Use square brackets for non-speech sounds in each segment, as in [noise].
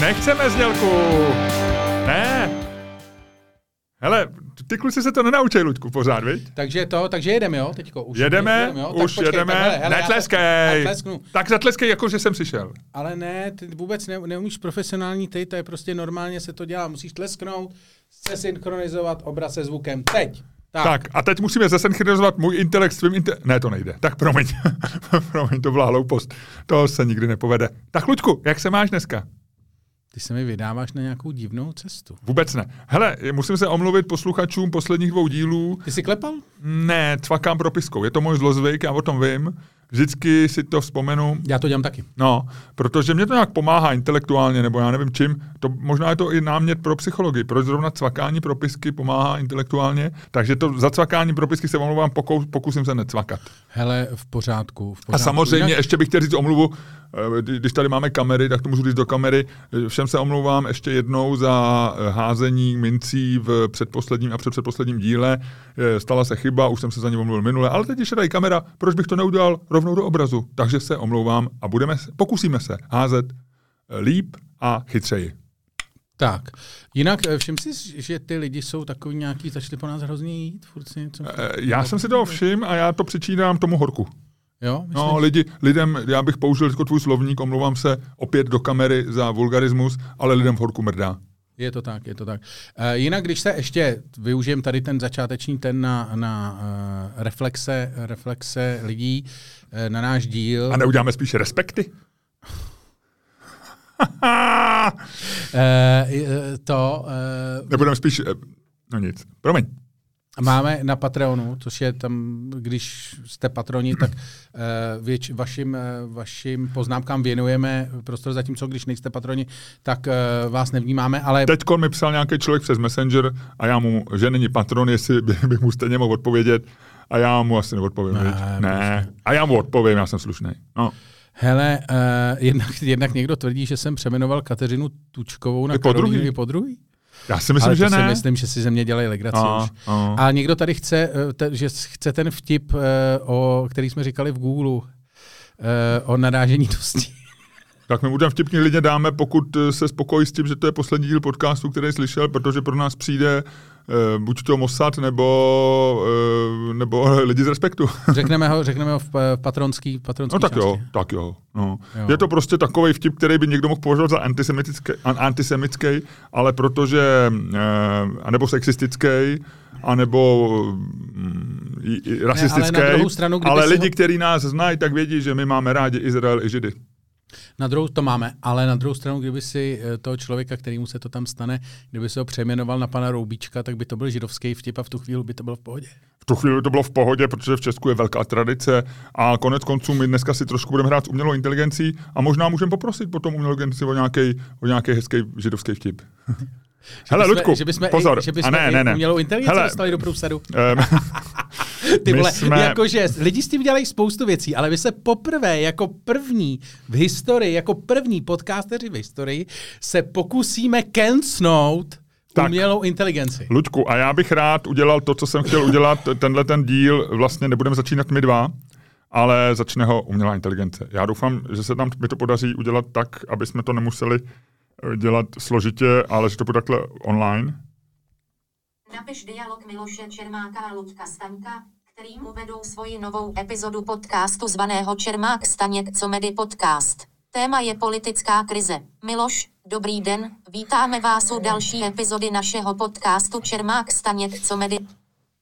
Nechceme znělku. Ne. Hele, ty kluci se to nenaučí, Luďku, pořád, viď? Takže to, takže jedeme, jo, teďko. Už Jedeme, jedeme, jo? už tak počkej, jedeme. tak hele, já Netleskej. Tak zatleskej, jako že jsem přišel. Ale ne, ty vůbec ne, neumíš profesionální ty, to je prostě normálně se to dělá. Musíš tlesknout, se synchronizovat obraz se zvukem. Teď. Tak. Tak, a teď musíme zesynchronizovat můj intelekt s tvým inte... Ne, to nejde. Tak promiň. [laughs] promiň, to byla hloupost. To se nikdy nepovede. Tak, Luďku, jak se máš dneska? Ty se mi vydáváš na nějakou divnou cestu. Vůbec ne. Hele, musím se omluvit posluchačům posledních dvou dílů. Ty jsi klepal? Ne, cvakám propiskou. Je to můj zlozvyk, já o tom vím. Vždycky si to vzpomenu. Já to dělám taky. No, protože mě to nějak pomáhá intelektuálně, nebo já nevím čím. To, možná je to i námět pro psychologii. Proč zrovna cvakání propisky pomáhá intelektuálně? Takže to za cvakání propisky se omlouvám, pokus, pokusím se necvakat. Hele, v pořádku. V pořádku. A samozřejmě Jinak, ještě bych chtěl říct omluvu, eh, kdy- když tady máme kamery, tak to můžu říct do kamery. Eh, Všem se omlouvám ještě jednou za eh, házení mincí v předposledním a předpředposledním díle. Stala se chyba, už jsem se za ní omluvil minule, ale teď ještě tady kamera, proč bych to neudělal rovnou do obrazu. Takže se omlouvám a budeme, pokusíme se házet eh, líp a chytřeji. tak. Jinak eh, všim si, že ty lidi jsou takový nějaký, začali po nás hrozně jít, furt si něco... Eh, Já jsem si toho všim a já to přičítám tomu horku. Jo? No, lidi, lidem, já bych použil jako tvůj slovník, omlouvám se opět do kamery za vulgarismus, ale lidem v horku mrdá. Je to tak, je to tak. Uh, jinak, když se ještě využijem tady ten začáteční ten na, na uh, reflexe, reflexe lidí uh, na náš díl. A neuděláme spíš respekty? Uh, to uh, Nebudeme spíš... eh, No nic, promiň. Máme na Patreonu, což je tam, když jste patroni, tak uh, věč, vašim, uh, vašim poznámkám věnujeme prostor, zatímco když nejste patroni, tak uh, vás nevnímáme, ale Teďko mi psal nějaký člověk přes Messenger a já mu, že není patron, jestli by- bych mu stejně mohl odpovědět a já mu asi neodpovím. Ne, ne. A já mu odpovím, já jsem slušný. No. hele, uh, jednak, jednak někdo tvrdí, že jsem přeměnoval Kateřinu Tučkovou na I po druhý. Karolínu i po druhý. Já si myslím, ale že to ne. si myslím, že si ze mě dělají legraci A, už. a. A někdo tady chce, eh, te, že chce ten vtip, eh, o, který jsme říkali v Google, eh, o narážení dosti. Tak my mu ten vtip klidně dáme, pokud se spokojí s tím, že to je poslední díl podcastu, který slyšel, protože pro nás přijde buď to Mossad, nebo, uh, nebo [laughs] lidi z Respektu. [laughs] Řekneme ho, řekneme ho v pa- patronský, patronský No tak části. jo, tak jo. No. Jo. Je to prostě takový vtip, který by někdo mohl považovat za antisemitický, an- antisemický, ale protože, uh, anebo sexistický, anebo mm, i- i rasistický, na druhou stranu, ale lidi, ho- kteří nás znají, tak vědí, že my máme rádi Izrael i Židy. Na druhou to máme, ale na druhou stranu, kdyby si eh, toho člověka, kterýmu se to tam stane, kdyby se ho přejmenoval na pana Roubíčka, tak by to byl židovský vtip a v tu chvíli by to bylo v pohodě. V tu chvíli to bylo v pohodě, protože v Česku je velká tradice a konec konců my dneska si trošku budeme hrát s umělou inteligencí a možná můžeme poprosit potom umělou inteligenci o nějaký, o nějaký hezký židovský vtip. [laughs] Hele, Že Ludku, že bychom pozor. I, že a bychom ne, ne, ne. umělou inteligenci Hele, dostali do průsadu. [laughs] [laughs] Ty vole, jsme- jakože lidi s tím dělají spoustu věcí, ale vy se poprvé jako první v historii, jako první podcasteři v historii se pokusíme kencnout Tak. umělou inteligenci. Luďku, a já bych rád udělal to, co jsem chtěl udělat. Tenhle ten díl vlastně nebudeme začínat my dva, ale začne ho umělá inteligence. Já doufám, že se nám mi to podaří udělat tak, aby jsme to nemuseli eh, dělat složitě, ale že to bude takhle online. Napiš dialog Miloše Čermáka a Luďka Staňka, který mu vedou svoji novou epizodu podcastu zvaného Čermák Staněk Comedy Podcast. Téma je politická krize. Miloš, dobrý den, vítáme vás u další epizody našeho podcastu Čermák Staněk Comedy.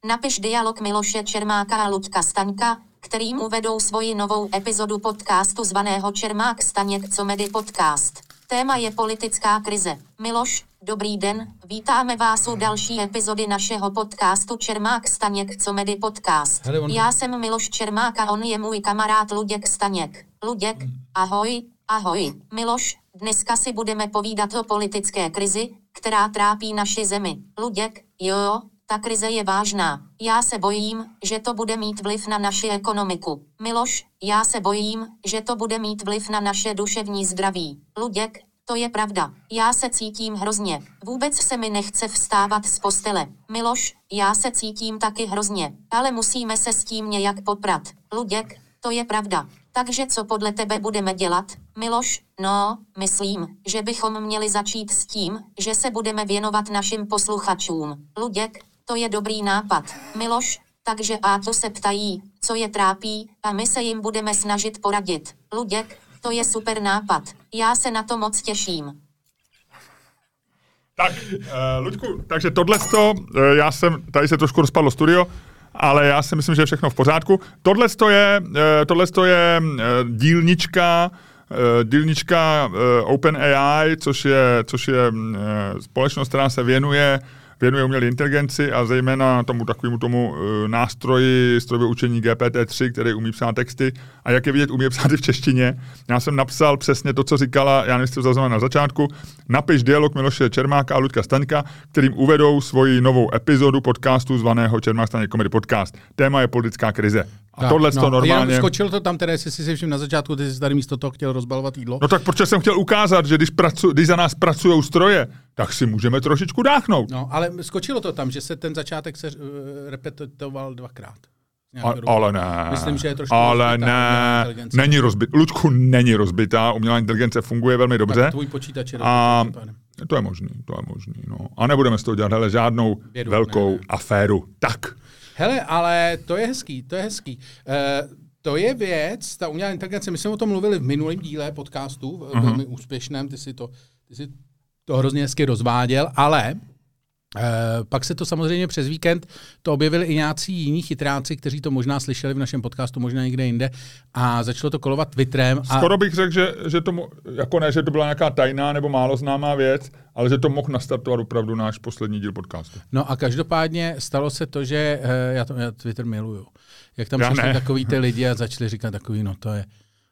Napiš dialog Miloše Čermáka a Luďka Staňka, který mu vedou svoji novou epizodu podcastu zvaného Čermák Staněk Comedy Podcast. Téma je politická krize. Miloš, dobrý den, vítáme vás u další epizody našeho podcastu Čermák Staněk Comedy Podcast. Hele, on- Já jsem Miloš Čermák a on je můj kamarád Luděk Staněk. Luděk, ahoj, ahoj. Miloš, dneska si budeme povídat o politické krizi, která trápí naši zemi. Luděk, jo, ta krize je vážná. Já se bojím, že to bude mít vliv na naši ekonomiku. Miloš, já se bojím, že to bude mít vliv na naše duševní zdraví. Luděk, to je pravda. Já se cítím hrozně. Vůbec se mi nechce vstávat z postele. Miloš, já se cítím taky hrozně. Ale musíme se s tím nějak poprat. Luděk, to je pravda. Takže co podle tebe budeme dělat, Miloš? No, myslím, že bychom měli začít s tím, že se budeme věnovat našim posluchačům. Luděk, to je dobrý nápad. Miloš, takže a to se ptají, co je trápí, a my se jim budeme snažit poradit. Luděk, to je super nápad. Já se na to moc těším. Tak, uh, Luďku, takže tohle to, uh, já jsem, tady se trošku rozpadlo studio, ale já si myslím, že je všechno v pořádku. Tohle je, uh, tohle je uh, dílnička, uh, dílnička uh, OpenAI, což je, což je uh, společnost, která se věnuje věnuje umělé inteligenci a zejména tomu takovému tomu uh, nástroji strojového učení GPT-3, který umí psát texty a jak je vidět, umí psát i v češtině. Já jsem napsal přesně to, co říkala, já nevím, jestli to na začátku, napiš dialog Miloše Čermáka a Ludka Staňka, kterým uvedou svoji novou epizodu podcastu zvaného Čermák Staněk Comedy Podcast. Téma je politická krize. A tak, tohle no, to normálně... Já skočil to tam, teda, jestli si všim na začátku, ty jsi tady místo toho chtěl rozbalovat jídlo. No tak protože jsem chtěl ukázat, že když, pracu, když za nás pracují stroje, tak si můžeme trošičku dáchnout. No, ale skočilo to tam, že se ten začátek se uh, repetoval dvakrát. A, ale ne. Myslím, že je trošku Ale ne, není rozbit. Lučku není rozbitá, umělá inteligence funguje velmi dobře. Tak tvůj počítač je a to je možný, to je možný. No. A nebudeme z toho dělat hele, žádnou Bědu, velkou ne, ne. aféru. Tak. Hele, ale to je hezký, to je hezký. Uh, to je věc, ta umělá inteligence, my jsme o tom mluvili v minulém díle podcastu, uh-huh. velmi úspěšném, ty si to, ty si to hrozně hezky rozváděl, ale pak se to samozřejmě přes víkend to objevili i nějací jiní chytráci, kteří to možná slyšeli v našem podcastu, možná někde jinde, a začalo to kolovat Twitterem. A... Skoro bych řekl, že, že to, jako ne, že to byla nějaká tajná nebo málo známá věc, ale že to mohl nastartovat opravdu náš poslední díl podcastu. No a každopádně stalo se to, že uh, já, to, já Twitter miluju. Jak tam přišli takový ty lidi a začali říkat takový, no to je,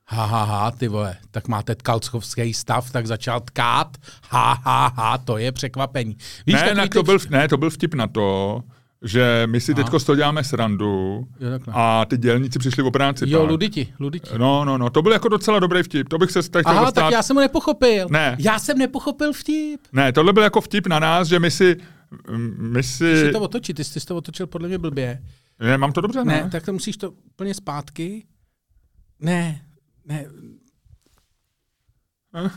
ha, ha, ha, ty vole, tak máte tkalcovský stav, tak začal tkát, ha, ha, ha, to je překvapení. Víš, ne, ne, to byl, ne, to byl vtip na to, že my si teď to děláme srandu jo, a ty dělníci přišli o práci. Jo, tak. luditi, luditi. No, no, no, to byl jako docela dobrý vtip, to bych se tak Aha, dostat. tak já jsem ho nepochopil. Ne. Já jsem nepochopil vtip. Ne, tohle byl jako vtip na nás, že my si, my si... Ty si to otočit, ty jsi to otočil podle mě blbě. Ne, mám to dobře, ne? Ne, tak to musíš to úplně zpátky. Ne, ne. Eh?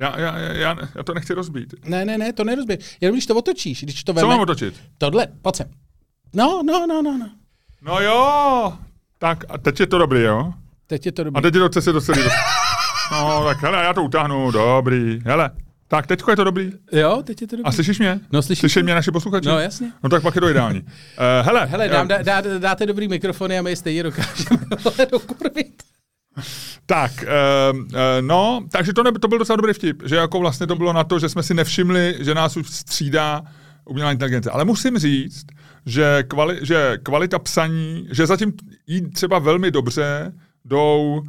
Já, já, já, já to nechci rozbít. Ne, ne, ne, to nerozbít. Jenom když to otočíš, když to veme... Co mám otočit? Tohle, pojď sem. No, no, no, no, no. No jo, tak a teď je to dobrý, jo? Teď je to dobrý. A teď je to se celý No, tak hele, já to utáhnu, dobrý. Hele, tak, teďko je to dobrý. Jo, teď je to dobrý. A slyšíš mě? No, slyším. Slyší mě naši posluchači? No, jasně. No tak pak je to ideální. Uh, [laughs] hele, hele dám, dá, dá, dáte dobrý mikrofony a my stejně dokážeme. [laughs] [laughs] Tak, uh, no, takže to, ne, to byl docela dobrý vtip, že jako vlastně to bylo na to, že jsme si nevšimli, že nás už střídá umělá inteligence. Ale musím říct, že, kvali, že kvalita psaní, že zatím jí třeba velmi dobře jdou uh,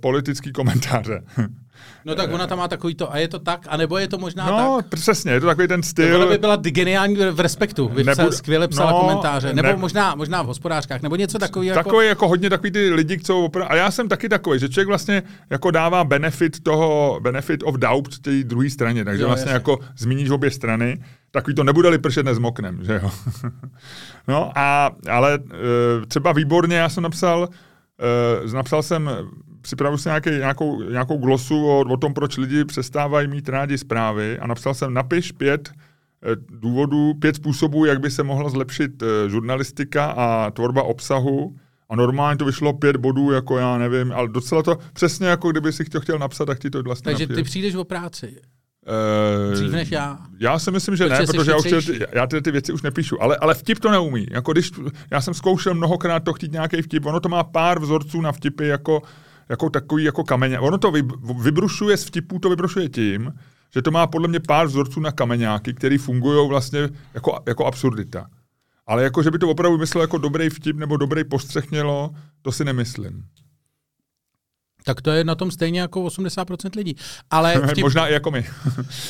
politický komentáře. [laughs] No tak ona tam má takový to, a je to tak, anebo je to možná no, tak? No, přesně, je to takový ten styl. Ona by byla geniální v respektu, by Nebu... skvěle psala no, komentáře, nebo ne... možná, možná v hospodářkách, nebo něco takového. Jako- takový jako... hodně takový ty lidi, co opra... A já jsem taky takový, že člověk vlastně jako dává benefit toho, benefit of doubt té druhé straně, takže jo, vlastně jasně. jako zmíníš obě strany, takový to nebude-li pršet, nezmoknem, že jo. [laughs] no a, ale e, třeba výborně, já jsem napsal, e, napsal jsem připravil jsem nějaký, nějakou, nějakou glosu o, o tom, proč lidi přestávají mít rádi zprávy a napsal jsem napiš pět eh, důvodů, pět způsobů, jak by se mohla zlepšit eh, žurnalistika a tvorba obsahu. A normálně to vyšlo pět bodů, jako já nevím, ale docela to přesně jako kdyby si to chtěl napsat, tak ti to vlastně Takže napět. ty přijdeš o práci. Uh, Dřív než já. Já si myslím, že ne, protože já, už ty, já ty, ty věci už nepíšu. Ale, ale vtip to neumí. Jako když, já jsem zkoušel mnohokrát to chtít nějaký vtip. Ono to má pár vzorců na vtipy, jako jako takový jako kameň. Ono to vybrušuje z vtipů, to vybrušuje tím, že to má podle mě pár vzorců na kameňáky, které fungují vlastně jako, jako absurdita. Ale jako, že by to opravdu myslel jako dobrý vtip nebo dobrý postřeh mělo, to si nemyslím. Tak to je na tom stejně jako 80% lidí. Ale [laughs] vtip... Možná i jako my.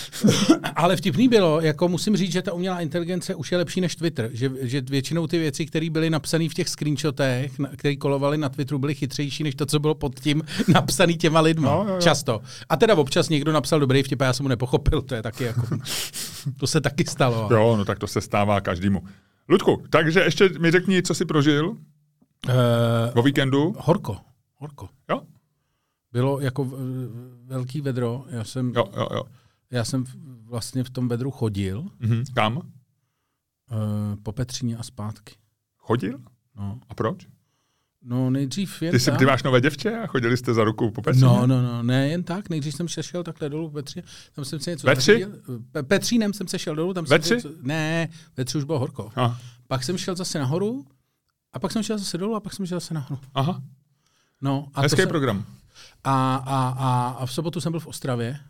[laughs] ale vtipný bylo, jako musím říct, že ta umělá inteligence už je lepší než Twitter. Že, že většinou ty věci, které byly napsané v těch screenshotech, které kolovaly na Twitteru, byly chytřejší než to, co bylo pod tím [laughs] napsané těma lidma. No, jo, jo. Často. A teda občas někdo napsal dobrý vtip a já jsem mu nepochopil. To je taky jako... to se taky stalo. Jo, no tak to se stává každému. Ludku, takže ještě mi řekni, co jsi prožil uh, o víkendu. Horko. Horko. Jo? Bylo jako v- velký vedro. Já jsem, Jo, jo, jo. já jsem vlastně v tom vedru chodil Mhm. Kam? uh, po Petříně a zpátky. Chodil? No, A proč? no nejdřív jen Ty, jsi, tak. ty máš nové děvče a chodili jste za ruku po Petříně? No, no, no, ne, jen tak. Nejdřív jsem se šel takhle dolů v Petříně, tam jsem si něco Ve tři? zařídil. Pe- Petřínem jsem se šel dolů, tam Ve jsem něco, ne, ve tři už bylo horko. Aha. Pak jsem šel zase nahoru, a pak jsem šel zase dolů, a pak jsem šel zase nahoru. Aha. No, a, to Hezký jsem, program. A, a, a, a v sobotu jsem byl v Ostravě,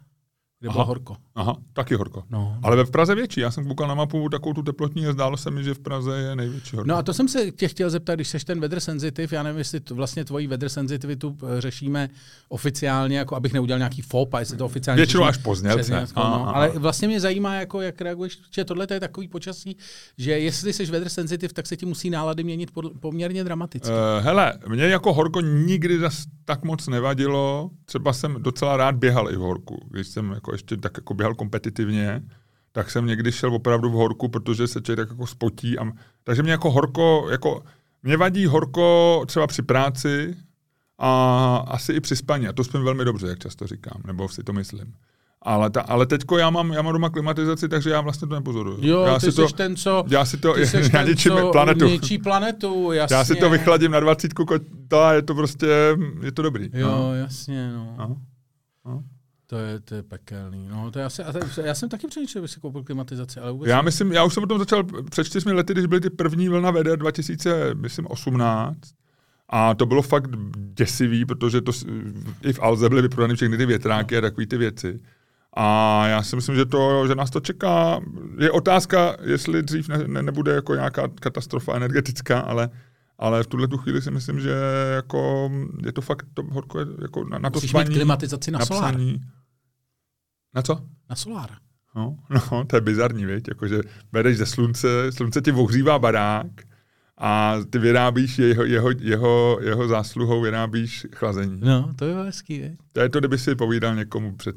kde Aha. bylo horko. Aha, taky horko. No. Ale ve Praze větší. Já jsem koukal na mapu takovou tu teplotní a zdálo se mi, že v Praze je největší horko. No a to jsem se tě chtěl zeptat, když seš ten weather sensitive, já nevím, jestli to vlastně tvoji weather sensitivitu eh, řešíme oficiálně, jako abych neudělal nějaký fop, a jestli to oficiálně Většinou až po znělce. přes Německo, Aha, no. Ale vlastně mě zajímá, jako, jak reaguješ, že tohle je takový počasí, že jestli jsi weather sensitive, tak se ti musí nálady měnit pod, poměrně dramaticky. Uh, hele, mě jako horko nikdy zas tak moc nevadilo. Třeba jsem docela rád běhal i v horku. Když jsem jako ještě tak jako běhal kompetitivně, tak jsem někdy šel opravdu v horku, protože se člověk tak jako spotí. A, takže mě jako horko, jako, mě vadí horko třeba při práci a asi i při spaní. A to spím velmi dobře, jak často říkám, nebo si to myslím. Ale, ta, ale teďko já mám, já mám doma klimatizaci, takže já vlastně to nepozoruju. Jo, já ty si jsi to, ten, co... já si to, Ty [laughs] já ten, ničím co planetu. ničí planetu, [laughs] jasně. Já si to vychladím na dvacítku kotla, je to prostě, je to dobrý. Jo, No. jasně, no. No. No. To je, to je pekelný. No, to je asi, a to, já jsem taky přemýšlel, že bych si koupil klimatizaci, ale vůbec Já myslím, já už jsem o tom začal před čtyřmi lety, když byly ty první vlna VD 2018. A to bylo fakt děsivý, protože to, i v Alze byly vyprodány všechny ty větráky a takové ty věci. A já si myslím, že, to, že nás to čeká. Je otázka, jestli dřív ne, ne, nebude jako nějaká katastrofa energetická, ale, ale v tuhle tu chvíli si myslím, že jako je to fakt to horko jako na, na to Musíš mít spaní, klimatizaci na, na solár. psaní. Na co? Na solár. No, no, to je bizarní, viď? Jakože bereš ze slunce, slunce ti ohřívá barák a ty vyrábíš jeho, jeho, jeho, jeho zásluhou, vyrábíš chlazení. No, to je hezký, je. To je to, kdyby si povídal někomu před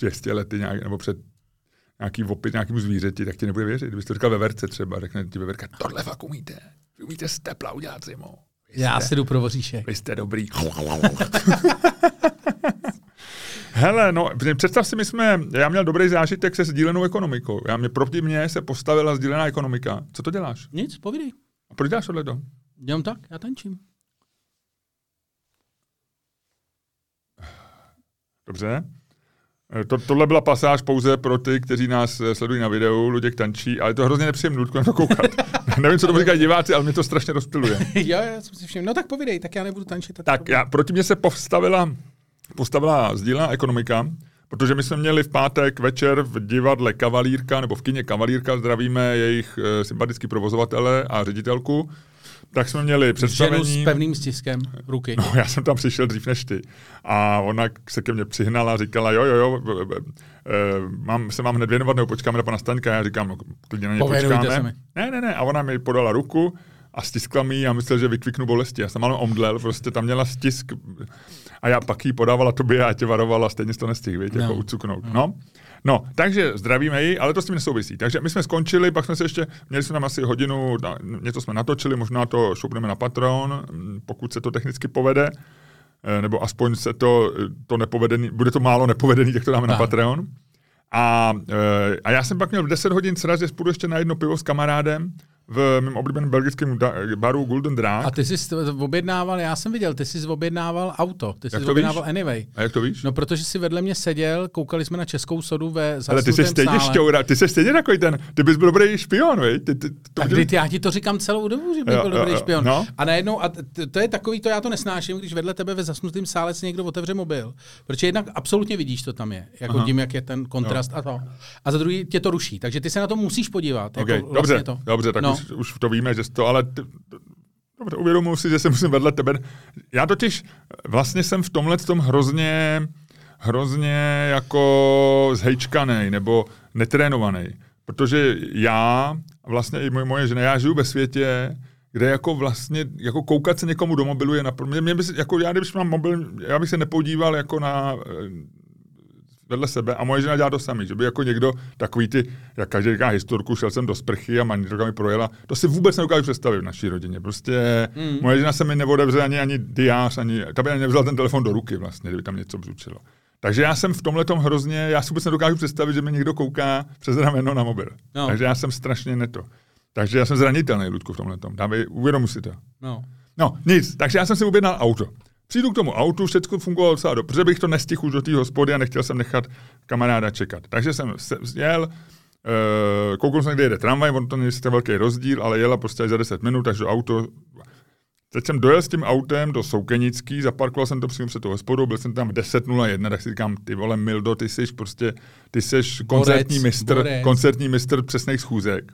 200 lety nějak, nebo před nějaký opět nějakému zvířeti, tak ti nebude věřit. Kdybys to říkal ve verce třeba, řekne ti ve verka, tohle fakt umíte. Vy umíte z tepla udělat zimu. Vy Já jste- si jdu pro voříšek. vy jste dobrý. [laughs] Hele, no, představ si, my jsme, já měl dobrý zážitek se sdílenou ekonomikou. Já mě proti mně se postavila sdílená ekonomika. Co to děláš? Nic, povídej. A proč děláš tohle to? Dělám tak, já tančím. Dobře. E, To, tohle byla pasáž pouze pro ty, kteří nás eh, sledují na videu, Luděk tančí, ale je to hrozně nepříjemné nutku na to koukat. [laughs] Nevím, co to říkají diváci, ale mě to strašně rozptiluje. [laughs] jo, já jsem si všiml. No tak povídej, tak já nebudu tančit. Tak povídej. já, proti mě se postavila, postavila sdílená ekonomika, protože my jsme měli v pátek večer v divadle Kavalírka, nebo v kině Kavalírka, zdravíme jejich e, sympatický provozovatele a ředitelku, tak jsme měli Ženu představení. s pevným stiskem ruky. No, já jsem tam přišel dřív než ty. A ona se ke mně přihnala a říkala, jo, jo, jo, b- b- eh, mám, se mám hned věnovat, nebo počkáme na pana Staňka. Já říkám, no, klidně na se počkáme. Ne, ne, ne. A ona mi podala ruku a stiskla mi ji a myslel, že vykviknu bolesti. Já jsem ale omdlel, prostě tam měla stisk. A já pak jí podávala tobě a tě varovala, stejně to nestihl, víš, No. jako ucuknout. No. No, takže zdravíme ji, ale to s tím nesouvisí. Takže my jsme skončili, pak jsme se ještě, měli jsme tam asi hodinu, něco jsme natočili, možná to šoupneme na Patreon, mm, pokud se to technicky povede, eh, nebo aspoň se to, eh, to nepovedený, bude to málo nepovedený, tak to dáme na. Patreon. A, eh, a já jsem pak měl v 10 hodin sraz, že spůjdu ještě na jedno pivo s kamarádem v mém oblíbeném belgickém baru Golden Drag. A ty jsi objednával, já jsem viděl, ty jsi objednával auto, ty jsi Jak to objednával víš? Anyway. A jak to víš? No, protože si vedle mě seděl, koukali jsme na českou sodu ve Ale ty jsi stejně šťoura, ty jsi stejně takový ten, ty bys byl dobrý špion, viď? Ty, ty, to uděl- ty, já ti to říkám celou dobu, že bych byl dobrý špion. no. A najednou, a to je takový, to já to nesnáším, když vedle tebe ve zasnutém sále si někdo otevře mobil. Protože jednak absolutně vidíš, co tam je, jako tím, jak je ten kontrast a to. A za druhý tě to ruší. Takže ty se na to musíš podívat. Okay, jako dobře, vlastně to. dobře, tak No. už, to víme, že to, ale ty, dobře, uvědomuji si, že se musím vedle tebe. Já totiž vlastně jsem v tomhle tom hrozně, hrozně jako zhejčkanej nebo netrénovaný. Protože já, vlastně i moje, moje žena, já žiju ve světě, kde jako vlastně, jako koukat se někomu do mobilu je naprosto, mě, mě by se, jako já, mám mobil, já bych se nepodíval jako na vedle sebe a moje žena dělá to samý, že by jako někdo takový ty, jak každý říká historku, šel jsem do sprchy a manželka mi projela, to si vůbec nedokážu představit v naší rodině. Prostě mm. moje žena se mi neodevře ani, ani diář, ani, ta by ani nevzal ten telefon do ruky vlastně, kdyby tam něco bzučilo. Takže já jsem v tomhle tom hrozně, já si vůbec nedokážu představit, že mi někdo kouká přes rameno na mobil. No. Takže já jsem strašně neto. Takže já jsem zranitelný, Ludku, v tomhle tom. Dáme, uvědomu si to. No. No, nic. Takže já jsem si objednal auto. Přijdu k tomu autu, všechno fungovalo docela dobře, protože bych to nestihl už do té hospody a nechtěl jsem nechat kamaráda čekat. Takže jsem jel, uh, koukal jsem, kde jede tramvaj, on to není velký rozdíl, ale jela prostě za 10 minut, takže auto Teď jsem dojel s tím autem do Soukenický, zaparkoval jsem to přímo před tou hospodou, byl jsem tam v 10.01, tak si říkám, ty vole Mildo, ty jsi prostě, ty jsi koncertní mistr, koncertní mistr přesných schůzek.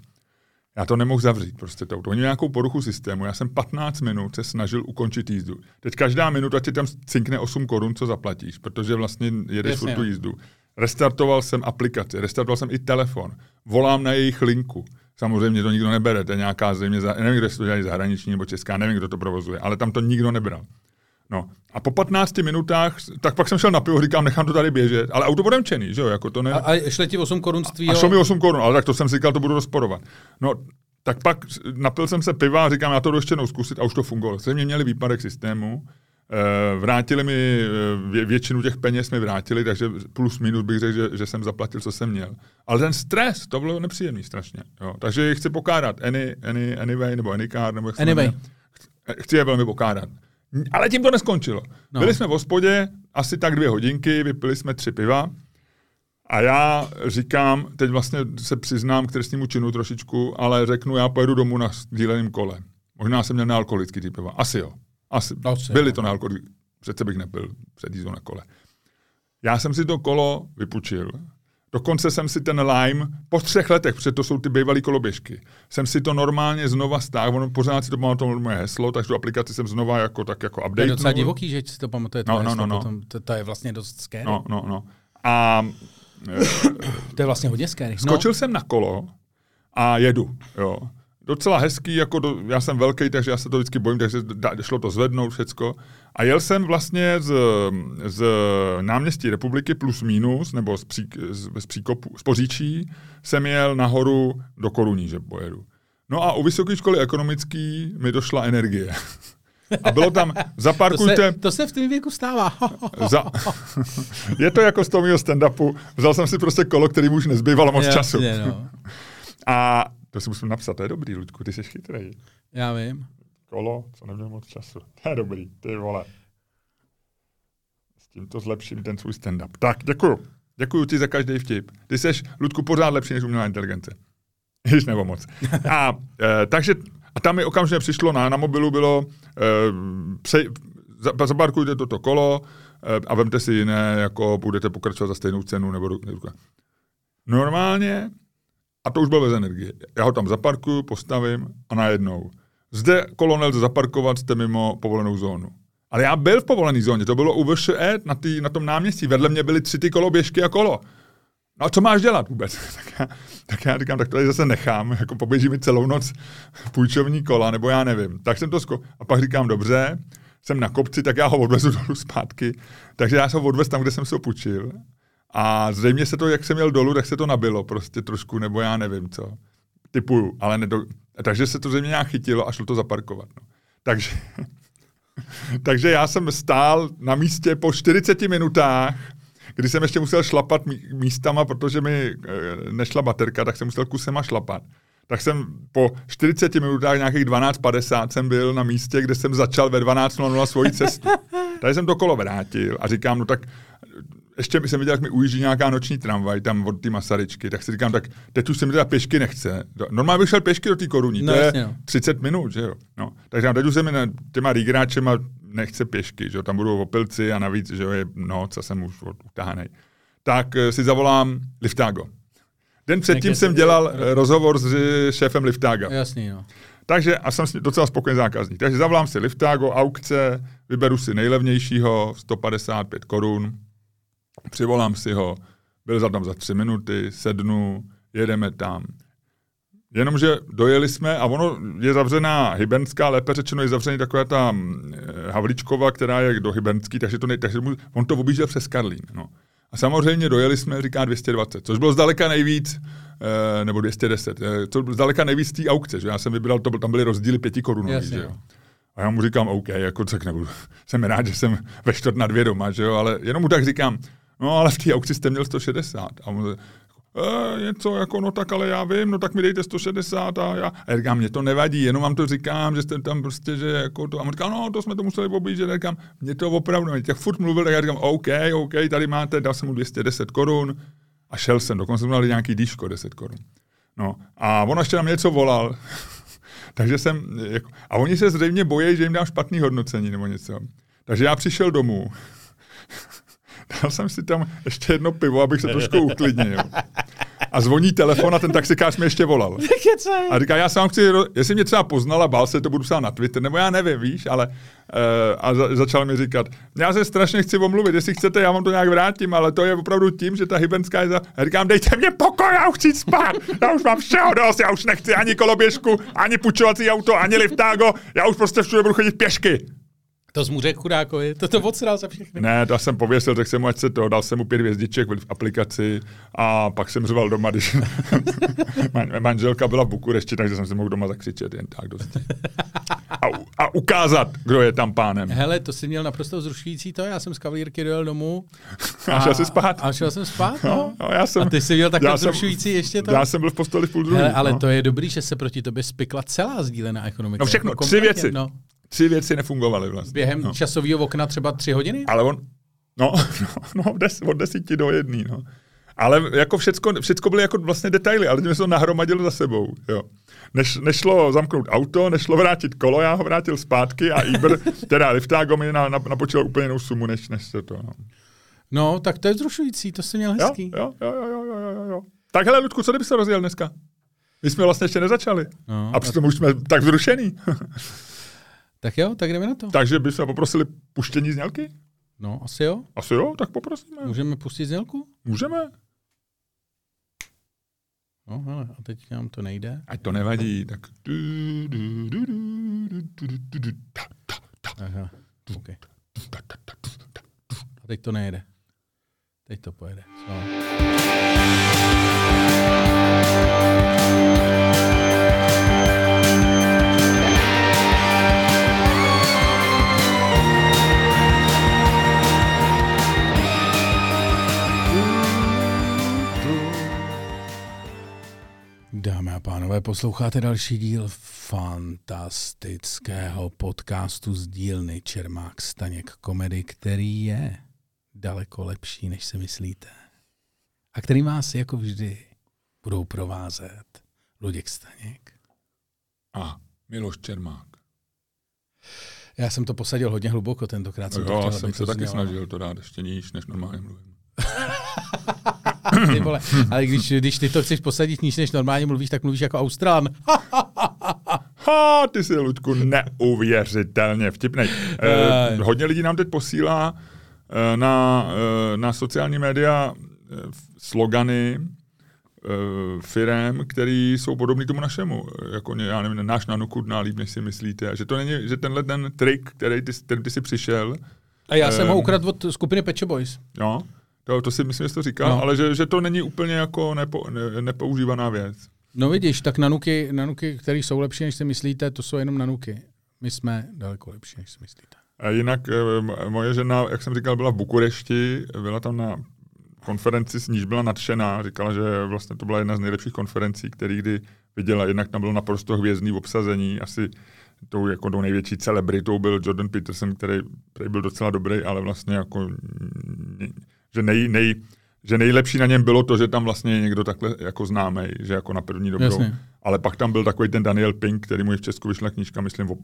Já to nemohl zavřít prostě to auto. Oni nějakou poruchu systému. Já jsem 15 minut se snažil ukončit jízdu. Teď každá minuta ti tam cinkne 8 korun, co zaplatíš, protože vlastně jedeš Jasně, tu no. jízdu. Restartoval jsem aplikaci, restartoval jsem i telefon. Volám na jejich linku. Samozřejmě to nikdo nebere, to je nějaká země, nevím, kde se to dělají zahraniční nebo česká, nevím, kdo to provozuje, ale tam to nikdo nebral. No. A po 15 minutách, tak pak jsem šel na pivo, říkám, nechám to tady běžet, ale auto bodemčený, že jo, jako to ne... A, a šle ti 8 korun z tvýho... A šlo mi 8 korun, ale tak to jsem si říkal, to budu rozporovat. No, tak pak napil jsem se piva a říkám, já to ještě jednou zkusit a už to fungovalo. Se mě měli výpadek systému, eh, vrátili mi, eh, většinu těch peněz mi vrátili, takže plus minus bych řekl, že, že jsem zaplatil, co jsem měl. Ale ten stres, to bylo nepříjemný strašně. Jo. Takže chci pokádat any, any, Anyway nebo Anycar, nebo jak Anyway. Chci je velmi pokádat. Ale tím to neskončilo. No. Byli jsme v hospodě asi tak dvě hodinky, vypili jsme tři piva a já říkám, teď vlastně se přiznám k trestnímu činu trošičku, ale řeknu, já pojedu domů na sdíleném kole. Možná jsem měl nealkoholický ty piva. Asi jo. Asi. Asi Byly to nealkoholický. Přece bych nepil před jízdou na kole. Já jsem si to kolo vypučil Dokonce jsem si ten Lime po třech letech, protože to jsou ty bývalé koloběžky, jsem si to normálně znova stáhl, ono pořád si to pamatuju moje heslo, takže tu aplikaci jsem znova jako, tak jako update. To je docela divoký, že si to pamatuje no, no, no, no. Potom, to, to, je vlastně dost scary. No, no, no. A to je vlastně hodně scary. No. Skočil jsem na kolo a jedu, jo docela hezký, jako do, já jsem velký, takže já se to vždycky bojím, takže šlo to zvednout všecko. A jel jsem vlastně z, z náměstí republiky plus minus, nebo z, pří, z, z, příkopu, z Poříčí, jsem jel nahoru do Koruní, že pojedu. No a u vysoké školy ekonomický mi došla energie. [laughs] A bylo tam, zaparkujte... To se, to se v tom věku stává. [laughs] za, [laughs] je to jako z toho stand-upu. Vzal jsem si prostě kolo, který už nezbývalo moc Jasně, času. No. A to si musím napsat, to je dobrý, Ludku, ty jsi chytrý. Já vím. Kolo, co neměl moc času. [laughs] To je dobrý, ty vole. S tím to zlepším ten svůj stand-up. Tak, děkuju. Děkuju ti za každý vtip. Ty jsi, Ludku, pořád lepší než umělá inteligence. [laughs] Již nebo moc. A, e, takže, a tam mi okamžitě přišlo, na, na mobilu bylo, e, pře, zaparkujte toto kolo e, a vemte si jiné, jako budete pokračovat za stejnou cenu. Nebo, nebo Normálně a to už bylo bez energie. Já ho tam zaparkuju, postavím a najednou. Zde kolo nelze zaparkovat, jste mimo povolenou zónu. Ale já byl v povolené zóně, to bylo u VŠE na, tý, na tom náměstí. Vedle mě byly tři ty koloběžky a kolo. No a co máš dělat vůbec? [laughs] tak, já, tak já říkám, tak to zase nechám, [laughs] jako poběží mi celou noc [laughs] půjčovní kola, nebo já nevím. Tak jsem to zko... A pak říkám, dobře, jsem na kopci, tak já ho odvezu dolů zpátky. Takže já jsem ho odvez tam, kde jsem se opučil. A zřejmě se to, jak jsem měl dolů, tak se to nabilo prostě trošku, nebo já nevím co. Typuju, ale nedo... Takže se to zřejmě nějak chytilo a šlo to zaparkovat. No. Takže, [laughs] takže já jsem stál na místě po 40 minutách, kdy jsem ještě musel šlapat místama, protože mi e, nešla baterka, tak jsem musel kusema šlapat. Tak jsem po 40 minutách, nějakých 12.50 jsem byl na místě, kde jsem začal ve 12.00 svoji cestu. [laughs] Tady jsem to kolo vrátil a říkám, no tak ještě jsem viděl, jak mi ujíždí nějaká noční tramvaj tam od té Masaryčky, tak si říkám, tak teď už se mi teda pěšky nechce. Normálně bych šel pěšky do té koruní, no, to je no. 30 minut, že jo. No. Takže teď už se mi těma rýgráčema nechce pěšky, že jo, tam budou opilci a navíc, že jo, je noc a jsem už utáhaný. Tak uh, si zavolám Liftago. Den předtím jsem dělal uh, rozhovor s šéfem Liftaga. Jasný, no. Takže a jsem docela spokojený zákazník. Takže zavolám si Liftago, aukce, vyberu si nejlevnějšího, 155 korun, přivolám si ho, byl tam za tři minuty, sednu, jedeme tam. Jenomže dojeli jsme a ono je zavřená Hybernská, lépe řečeno je zavřený taková ta mm, Havličkova, která je do Hybernský, takže, to ne, takže on to objížděl přes Karlín. No. A samozřejmě dojeli jsme, říká 220, což bylo zdaleka nejvíc, eh, nebo 210, eh, to bylo zdaleka nejvíc té aukce, že já jsem vybral, to byl, tam byly rozdíly pěti korun. A já mu říkám, OK, jako tak nebudu. [laughs] Jsem rád, že jsem ve čtvrt na dvě doma, že jo, ale jenom mu tak říkám, no ale v té aukci jste měl 160. A mu e, něco jako, no tak ale já vím, no tak mi dejte 160 a já, a já říkám, mě to nevadí, jenom vám to říkám, že jste tam prostě, že jako to, a on říká, no to jsme to museli objíždět, a říkám, mě to opravdu, mě tak furt mluvil, tak já říkám, OK, OK, tady máte, dal jsem mu 210 korun a šel jsem, dokonce jsme dali nějaký dýško 10 korun. No a on ještě na mě něco volal, [laughs] takže jsem, jako, a oni se zřejmě bojí, že jim dám špatný hodnocení nebo něco. Takže já přišel domů, [laughs] [laughs] dal jsem si tam ještě jedno pivo, abych se trošku uklidnil. A zvoní telefon a ten taxikář mi ještě volal. [laughs] A říká, já se vám chci, jestli mě třeba poznala, bál se, to budu psát na Twitter, nebo já nevím, víš, ale uh, a za, začal mi říkat, já se strašně chci omluvit, jestli chcete, já vám to nějak vrátím, ale to je opravdu tím, že ta hybenská je za... A říkám, dejte mě pokoj, já už chci spát, já už mám všeho dost, já už nechci ani koloběžku, ani půjčovací auto, ani liftágo, já už prostě všude budu chodit pěšky. To z muřek chudákovi, to to odsral za všechny. Ne, to jsem pověsil, tak jsem mu, ať se to, dal jsem mu pět hvězdiček v aplikaci a pak jsem řval doma, když [laughs] Man- manželka byla v Bukurešti, takže jsem si mohl doma zakřičet jen tak dost. A, a ukázat, kdo je tam pánem. Hele, to jsi měl naprosto zrušující to, já jsem z kavalírky dojel domů. A šel si spát. A šel jsem spát, no. No, no, já jsem, A ty jsi měl takhle já jsem- zrušující ještě to? Já jsem byl v posteli v půl druhý. Hele, ale no. to je dobrý, že se proti tobě spikla celá sdílená ekonomika. No všechno, Jako tři věci. No. Tři věci nefungovaly vlastně. Během no. časového okna třeba tři hodiny? Ale on, no, no, [laughs] no des, od desíti do jedný, no. Ale jako všecko, všecko byly jako vlastně detaily, ale tím se to nahromadilo za sebou, jo. Neš, nešlo zamknout auto, nešlo vrátit kolo, já ho vrátil zpátky a Uber, [laughs] teda Liftago mi na, na, napočítal úplně jinou sumu, než, než se to, no. No, tak to je zrušující, to jsi měl hezký. jo, jo, jo, jo, jo, jo, jo. Tak hele, Ludku, co kdyby se rozjel dneska? My jsme vlastně ještě nezačali. No, A přitom už jsme tak vzrušený. [laughs] Tak jo, tak jdeme na to. Takže by se poprosili puštění znělky? No, asi jo. Asi jo, tak poprosíme. Můžeme pustit znělku? Můžeme. No, hele, a teď nám to nejde. Ať to nevadí, tak... Aha, okay. A teď to nejde. Teď to pojede. Co? Dámy a pánové, posloucháte další díl fantastického podcastu z dílny Čermák Staněk komedy, který je daleko lepší, než si myslíte. A který vás jako vždy budou provázet Luděk Staněk. A Miloš Čermák. Já jsem to posadil hodně hluboko tentokrát. Jsem to Jo, chtěl, jsem se to taky znělo. snažil to dát ještě níž, než normálně mluvím. [laughs] [laughs] Ty vole, ale když, když ty to chceš posadit níž, než normálně mluvíš, tak mluvíš jako Austrán. [laughs] Ha, ty jsi, Ludku, neuvěřitelně vtipnej. Eh, hodně lidí nám teď posílá eh, na, eh, na sociální média eh, slogany eh, firem, který jsou podobný tomu našemu. Eh, Jako, já nevím, náš nanokudná líp, než si myslíte. Že to není, že tenhle ten trik, který ty, který ty si přišel, A já jsem ho Ehm. ukradl od skupiny Pecho Boys. jo, to, to si myslím, že to říkal, No. ale že, že to není úplně jako nepo, ne, nepoužívaná věc. No vidíš, tak nanuky, nanuky, které jsou lepší, než si myslíte, to jsou jenom nanuky. My jsme daleko lepší, než si myslíte. A jinak eh, moje žena, jak jsem říkal, byla v Bukurešti, byla tam na konferenci, s níž byla nadšená, říkala, že vlastně to byla jedna z nejlepších konferencí, který kdy viděla. Jednak tam bylo naprosto hvězdný obsazení, asi tou, jako tou největší celebritou byl Jordan Peterson, který, který byl docela dobrý, ale vlastně jako, že, nej, nej, že nejlepší na něm bylo to, že tam vlastně je někdo takhle jako známý, že jako na první dobrou. Jasně. Ale pak tam byl takový ten Daniel Pink, který mu i v Česku vyšla knížka, myslím, o,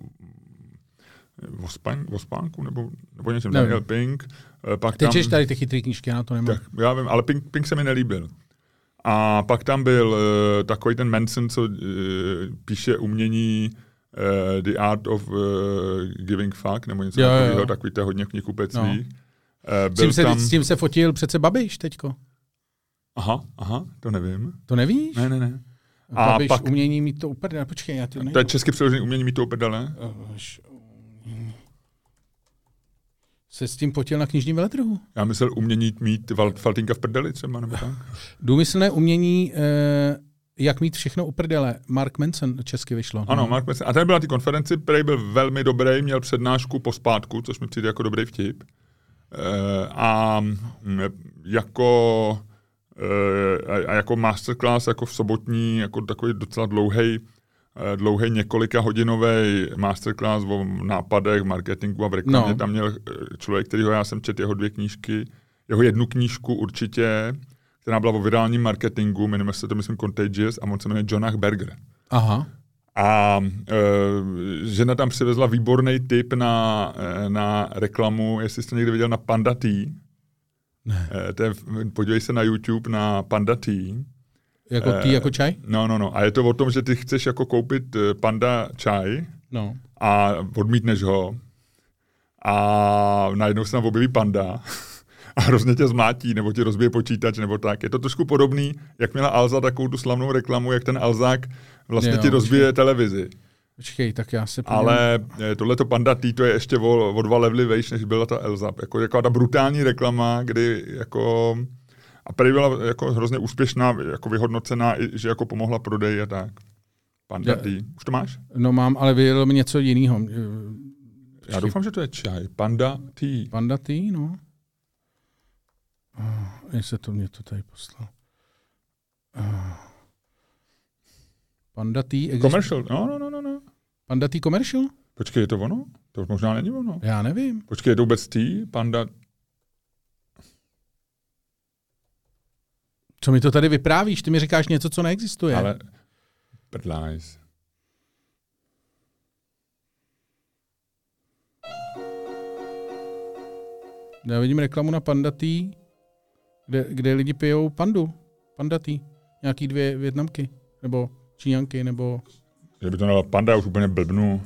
o, spán, o spánku, nebo, nebo něčem, Nevím. Daniel Pink. Eh, Pak Ty tam, čteš tady ty chytrý knížky, já na to nemám. tak, já vím, ale Pink, Pink se mi nelíbil. A pak tam byl uh, takový ten Manson, co uh, píše umění uh, The Art of uh, Giving Fuck, nebo něco jo. takového, takový to hodně knihkupectví. No. Uh, S tím, byl se, tam... s tím se fotil přece Babiš teďko. Aha, aha, to nevím. To nevíš? Ne, ne, ne. A Babiš pak- umění mít to úplně, počkej, já ti To je česky přeložený umění mít to uprdele. se s tím potil na knižním veletrhu. Já myslel umění mít val, faltinka v prdeli třeba, nebo tak. [laughs] Důmyslné umění, eh, jak mít všechno u prdele. Mark Manson česky vyšlo. Ano, Mark Manson. A ten byl na té konferenci, který byl velmi dobrý, měl přednášku po spátku, což mi přijde jako dobrý vtip. E, a mm, jako e, a jako masterclass, jako v sobotní, jako takový docela dlouhý dlouhý několika hodinový masterclass o nápadech, marketingu a v reklamě. No. Tam měl člověk, kterýho já jsem četl jeho dvě knížky, jeho jednu knížku určitě, která byla o virálním marketingu, jmenuje se to, myslím, Contagious, a on se jmenuje Jonah Berger. Aha. A e, žena tam přivezla výborný tip na, e, na reklamu, jestli jste někdy viděl na Panda Tea. Ne. E, to je, podívej se na YouTube na Panda Tea. Jako tea, jako čaj? No, no, no. A je to o tom, že ty chceš jako koupit panda čaj no. a odmítneš ho a najednou se tam objeví panda [laughs] a hrozně tě zmátí, nebo ti rozbije počítač, nebo tak. Je to trošku podobný, jak měla Alza takovou tu slavnou reklamu, jak ten Alzák vlastně jo, ti rozbije počkej. televizi. Počkej, tak já se podívám. Ale eh, tohleto Panda T, to je ještě o, o dva levely vejš, než byla ta Elza. Jako, jako ta brutální reklama, kdy jako... A prý byla jako hrozně úspěšná, jako vyhodnocená, že jako pomohla prodeji a tak. Panda já, T. Už to máš? No mám, ale vyjedl mi něco jiného. Já doufám, že to je čaj. Panda T. Panda T, no. Uh, se to mě to tady poslal. Uh, Panda T. Exist... Commercial, no, no, no, no, no. Panda T Commercial? Počkej, je to ono? To možná není ono. Já nevím. Počkej, je to vůbec T? Panda... Co mi to tady vyprávíš? Ty mi říkáš něco, co neexistuje. Ale... Prdlajs. Já vidím reklamu na Panda Tea kde, kde lidi pijou pandu, pandatý, nějaký dvě větnamky, nebo číňanky, nebo... Že by to nebyla panda, už úplně blbnu.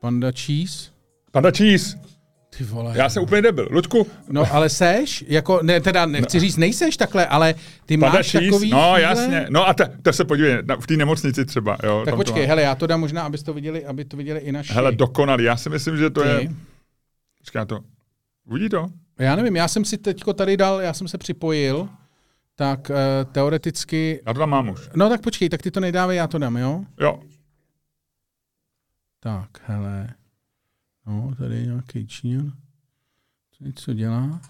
Panda cheese? Panda cheese! Ty vole. Já jsem úplně debil. Luďku. No ale seš, jako, ne, teda nechci no. říct nejseš takhle, ale ty Panda máš cheese? takový No chvíle? jasně, no a te, te se podívej, v té nemocnici třeba. Jo, tak počkej, hele, já to dám možná, abyste to viděli, aby to viděli i naši. Hele, dokonalý, já si myslím, že to ty. je... Počkej, to, Uvidí to? Já nevím, já jsem si teďko tady dal, já jsem se připojil, tak uh, teoreticky... Já to tam mám už. No tak počkej, tak ty to nejdávej, já to dám, jo? Jo. Tak, hele. No, tady je nějaký Číňan. Co něco dělá?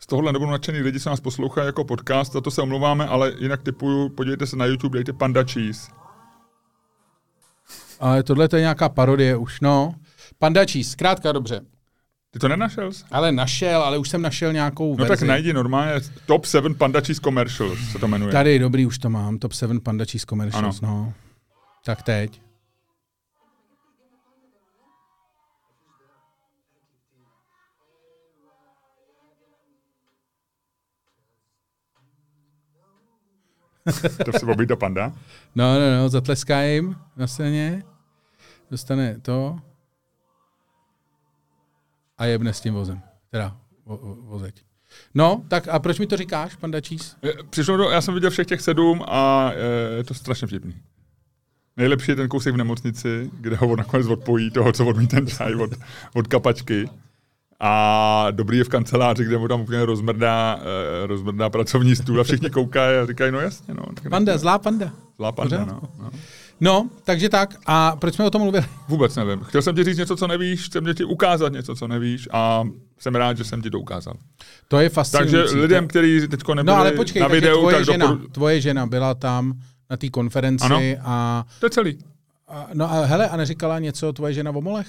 Z tohohle nebudou nadšený lidi, co nás poslouchají jako podcast, za to se omlouváme, ale jinak typuju, podívejte se na YouTube, dejte Panda Cheese. Ale tohle to je nějaká parodie už, no. Panda Cheese, zkrátka dobře. Ty to nenašel? Ale našel, ale už jsem našel nějakou no verzi. tak najdi normálně Top 7 Panda Cheese Commercials se to jmenuje. Tady, dobrý, už to mám. Top 7 Panda Cheese Commercials, ano. no. Tak teď. [laughs] to se objí do panda? No, no, no, zatleská jim na scéně. Dostane to a jebne s tím vozem. Teda vo, vo, vozeď. No, tak a proč mi to říkáš, panda Cheese? Přišlo do, já jsem viděl všech těch sedm a je to strašně vtipný. Nejlepší je ten kousek v nemocnici, kde ho nakonec odpojí toho, co odmí ten čaj od, od kapačky. A dobrý je v kanceláři, kde mu tam úplně rozmrdá, eh, rozmrdá pracovní stůl a všichni koukají a říkají, no jasně. No, panda, zlá panda. Zlá panda, no, no. No, takže tak. A proč jsme o tom mluvili? Vůbec nevím. Chtěl jsem ti říct něco, co nevíš, jsem ti ukázat něco, co nevíš a jsem rád, že jsem ti to ukázal. To je fascinující. Takže lidem, kteří teď nebyli no, ale počkej, na videu, tvoje tak žena, doporu... tvoje žena byla tam na té konferenci ano, a... to je celý. A, no a hele, a neříkala něco tvoje žena o molech?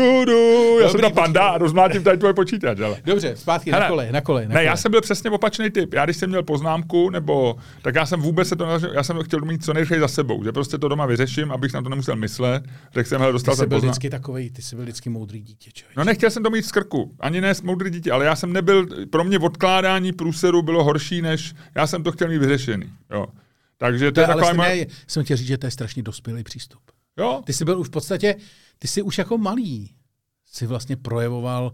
du, du, já Dobrý, jsem ta panda a rozmlátím tady tvoje počítač. Ale. Dobře, zpátky Hele, na kole, na kole. Na ne, kole. já jsem byl přesně opačný typ. Já když jsem měl poznámku, nebo tak já jsem vůbec se to nezažil, já jsem chtěl mít co nejrychleji za sebou, že prostě to doma vyřeším, abych na to nemusel myslet. Tak jsem hele, dostal ty jsi byl vždycky takový, ty jsi byl vždycky moudrý dítě. Člověč. No nechtěl jsem to mít z krku, ani ne s moudrý dítě, ale já jsem nebyl, pro mě odkládání průseru bylo horší, než já jsem to chtěl mít vyřešený. Jo. Takže to, to je, je taková... Ale moje... jsem chtěl říct, že to je strašně dospělý přístup. Jo. Ty jsi byl už v podstatě, ty jsi už jako malý, si vlastně projevoval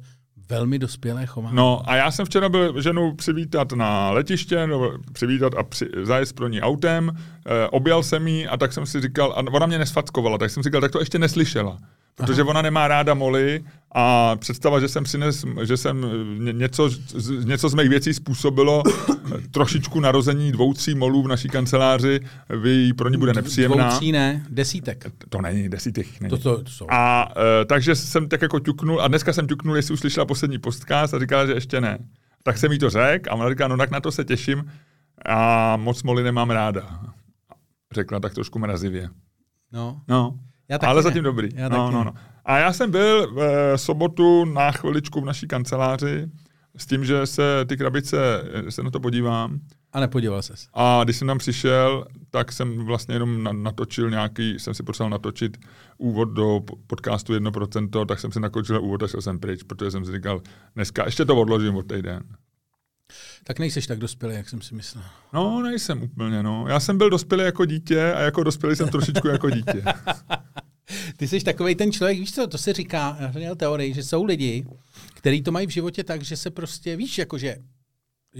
velmi dospělé chování. No a já jsem včera byl ženu přivítat na letiště, nebo přivítat a při, zajet pro ní autem, eh, objel jsem jí a tak jsem si říkal, a ona mě nesfackovala, tak jsem si říkal, tak to ještě neslyšela. Protože ona nemá ráda moly a představa, že jsem přines, že jsem ně- něco, z- něco z mých věcí způsobilo [coughs] trošičku narození dvou, tří molů v naší kanceláři, vy pro ní bude nepříjemná. Dvou, tří ne, desítek. To není, desítek není. To, to, to jsou. A e, takže jsem tak jako ťuknul, a dneska jsem ťuknul, jestli uslyšela poslední podcast a říkala, že ještě ne. Tak jsem jí to řekl a ona říká, no tak na to se těším a moc moly nemám ráda. Řekla tak trošku mrazivě. No, No, já taky ale ne. zatím dobrý. Já no, no, no. A já jsem byl v e, sobotu na chviličku v naší kanceláři s tím, že se ty krabice, e, se na to podívám. A nepodíval ses. A když jsem tam přišel, tak jsem vlastně jenom na- natočil nějaký, jsem si potřeboval natočit úvod do po- podcastu 1%, tak jsem si nakočil úvod a šel jsem pryč, protože jsem si říkal, dneska ještě to odložím od týden. Tak nejseš tak dospělý, jak jsem si myslel. No, nejsem úplně, no. Já jsem byl dospělý jako dítě a jako dospělý jsem trošičku jako dítě. [laughs] Ty jsi takový ten člověk, víš co, to se říká, já jsem měl teorii, že jsou lidi, kteří to mají v životě tak, že se prostě, víš, jakože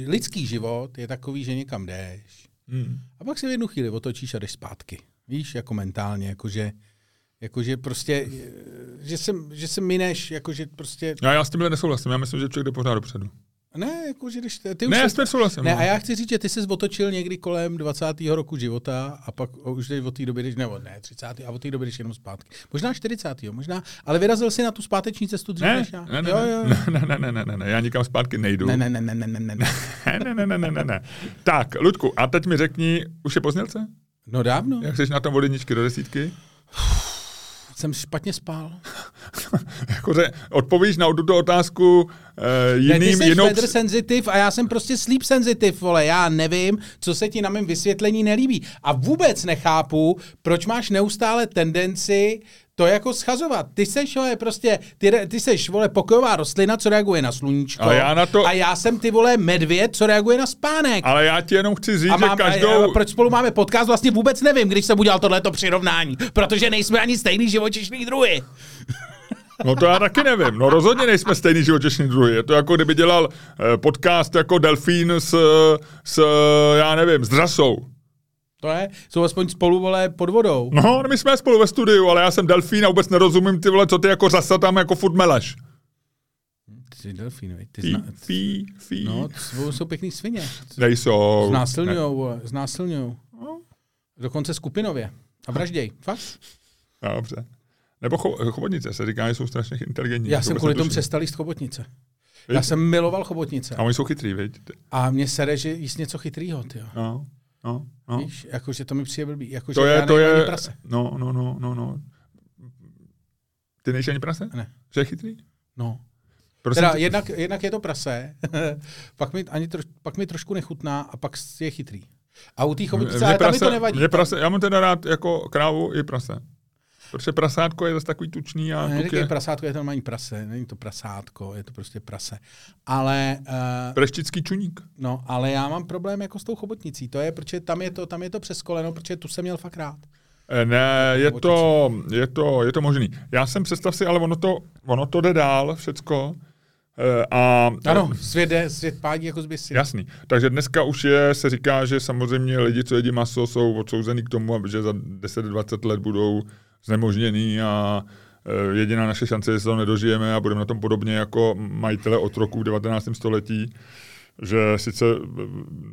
lidský život je takový, že někam jdeš Hmm. a pak se v jednu chvíli otočíš a jdeš zpátky. Víš, jako mentálně, jakože, jakože prostě, že se, že se mineš, jakože prostě, Já, já s tímhle nesouhlasím, já myslím, že člověk jde pořád dopředu. Ne, jakože jdeš, ty už Ne, já se- s tím nesouhlasím. Ne, no. a já chci říct, že ty jsi otočil někdy kolem 20. roku života a pak už od té doby, jdeš, nebo ne, 30. a od té doby jdeš jenom zpátky. Možná 40. možná, ale vyrazil jsi na tu zpáteční cestu dřív ne, než já. ne, ne, jo, jo. ne, ne, ne, ne, ne, ne, ne, já nikam zpátky nejdu. Ne, ne, ne, ne, ne, ne, ne, ne. ne, ne, ne, ne, ne, ne. Tak, Ludku, a teď mi řekni, už je poznělce? No dávno. Jak jsi na tom od jedničky do desítky? Jsem špatně spál. Jakože odpovíš na tuto otázku uh, Ne, ty jiným, jsi jinou... weather sensitive a já jsem prostě sleep sensitive, vole. Já nevím, co se ti na mém vysvětlení nelíbí. A vůbec nechápu, proč máš neustále tendenci to jako schazovat. Ty seš, vole, prostě, ty, ty seš, vole, pokojová rostlina, co reaguje na sluníčko. A já na to- a já jsem, ty vole, medvěd, co reaguje na spánek. Ale já ti jenom chci říct, a mám, že každou... a, a, proč spolu máme podcast, vlastně vůbec nevím, když jsem udělal tohleto přirovnání, protože nejsme ani stejný živočišný druhy. No to já taky nevím. No rozhodně nejsme stejný živočišný druhy. Je to jako kdyby dělal eh, podcast jako delfín s, s, já nevím, s dřasou. To je, jsou aspoň spolu, vole, pod vodou. No, my jsme spolu ve studiu, ale já jsem delfín a vůbec nerozumím ty vole, co ty jako řasa tam jako furt meleš. Ty jsi delfín, viď? ty Fí, zna... fí, fí. No, to jsou, pěkný svině. Nejsou. Znásilňujou, vole, znásilňujou. Dokonce skupinově. A vražděj. Fakt? Ne. Dobře. Nebo cho, chobotnice se říká, že jsou strašně inteligentní. Já jsem kvůli tomu přestal jíst chobotnice. Viď? Já jsem miloval chobotnice. A oni jsou chytrý, viď? A mě sere, že jíst něco chytrýho, ty No, no, no. Víš, jakože to mi přijde blbý. Jakože To je, to je, prase. no, no, no, no, no. Ty nejsi ani prase? Ne. Že je chytrý? No. Prosím Teda tě- jednak, jednak je to prase, [laughs] pak, mi ani troš, pak mi trošku nechutná a pak je chytrý. A u té chobotnice, ale tam mi to nevadí. Mě prase, já mám teda rád jako krávu i prase. Protože prasátko je zase takový tučný a tuk Neříkej je prasátko, je to normální prase, není to prasátko, je to prostě prase. Ale, uh, preštický čuník. no, ale já mám problém jako s tou chobotnicí, to je, protože tam je to, tam je to přeskoleno, protože tu jsem měl fakt rád. Eh, Ne, je to, je to, je to možný. Já jsem, představ si, ale ono to, ono to jde dál, všecko. Eh, A, Ano, svět, jde, svět pádí jako zběsí. Jasný. Takže dneska už je, se říká, že samozřejmě lidi, co jedí maso, jsou odsouzený k tomu, že za 10-20 let budou znemožněný a eh, jediná naše šance je, že se to nedožijeme a budeme na tom podobně jako majitele otroků v 19. století, že sice eh,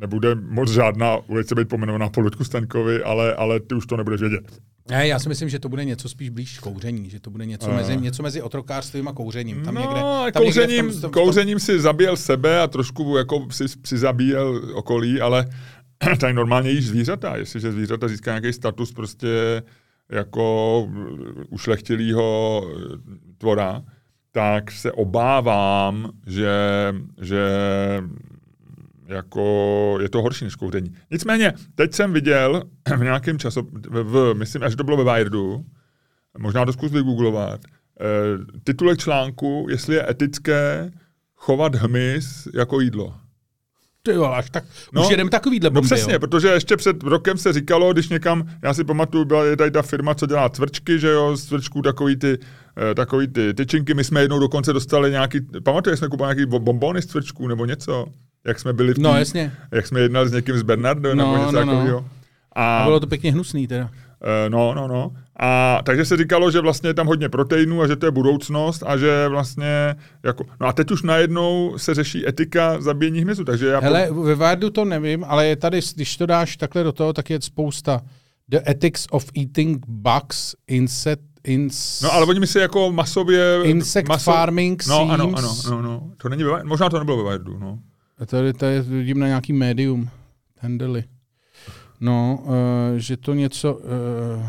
nebude moc žádná ulice být pomenovaná po Ludku Staňkovi, ale, ale ty už to nebudeš vědět. Ne, já si myslím, že to bude něco spíš blíž kouření, že to bude něco, A. mezi, něco mezi otrokářstvím a kouřením. Tam no, někde, tam někde kouřením, tom- v tom- v tom- kouřením si zabíjel sebe a trošku jako si přizabíjel okolí, ale [clears throat] tady normálně jíš zvířata. Jestliže zvířata získá nějaký status prostě jako ušlechtilýho tvora, tak se obávám, že, že jako je to horší než kouření. Nicméně, teď jsem viděl [clears throat] v nějakém času, v, v, myslím, až to bylo ve Wiredu, možná to zkus vygooglovat, eh, titulek článku, jestli je etické chovat hmyz jako jídlo. Ty jo, až tak, No, už jedem takovýhle No bomby, přesně, jo. protože ještě před rokem se říkalo, když někam, já si pamatuju, byla je tady ta firma, co dělá cvrčky, že jo, z cvrčků takový ty, eh, takový ty tyčinky, my jsme jednou dokonce dostali nějaký, pamatuješ, jsme kupovali nějaký bo- bonbony z cvrčků nebo něco, jak jsme byli v tý, No jasně. jak jsme jednali s někým z Bernardo No, nebo něco no, no. takového. A, A bylo to pěkně hnusný teda. Eh, No, no, no. A takže se říkalo, že vlastně je tam hodně proteinů a že to je budoucnost a že vlastně jako, no a teď už najednou se řeší etika zabíjení hmyzu, takže já... Hele, ve Wardu to nevím, ale je tady, když to dáš takhle do toho, tak je spousta. The ethics of eating bugs, insect, ins, No ale oni mi si jako masově... insect farming No, ano, seems- ano, no, no. To není ve, možná to nebylo ve Wiredu, no. Tady, tady vidím na nějaký médium. Handely. No, uh, že to něco... Uh,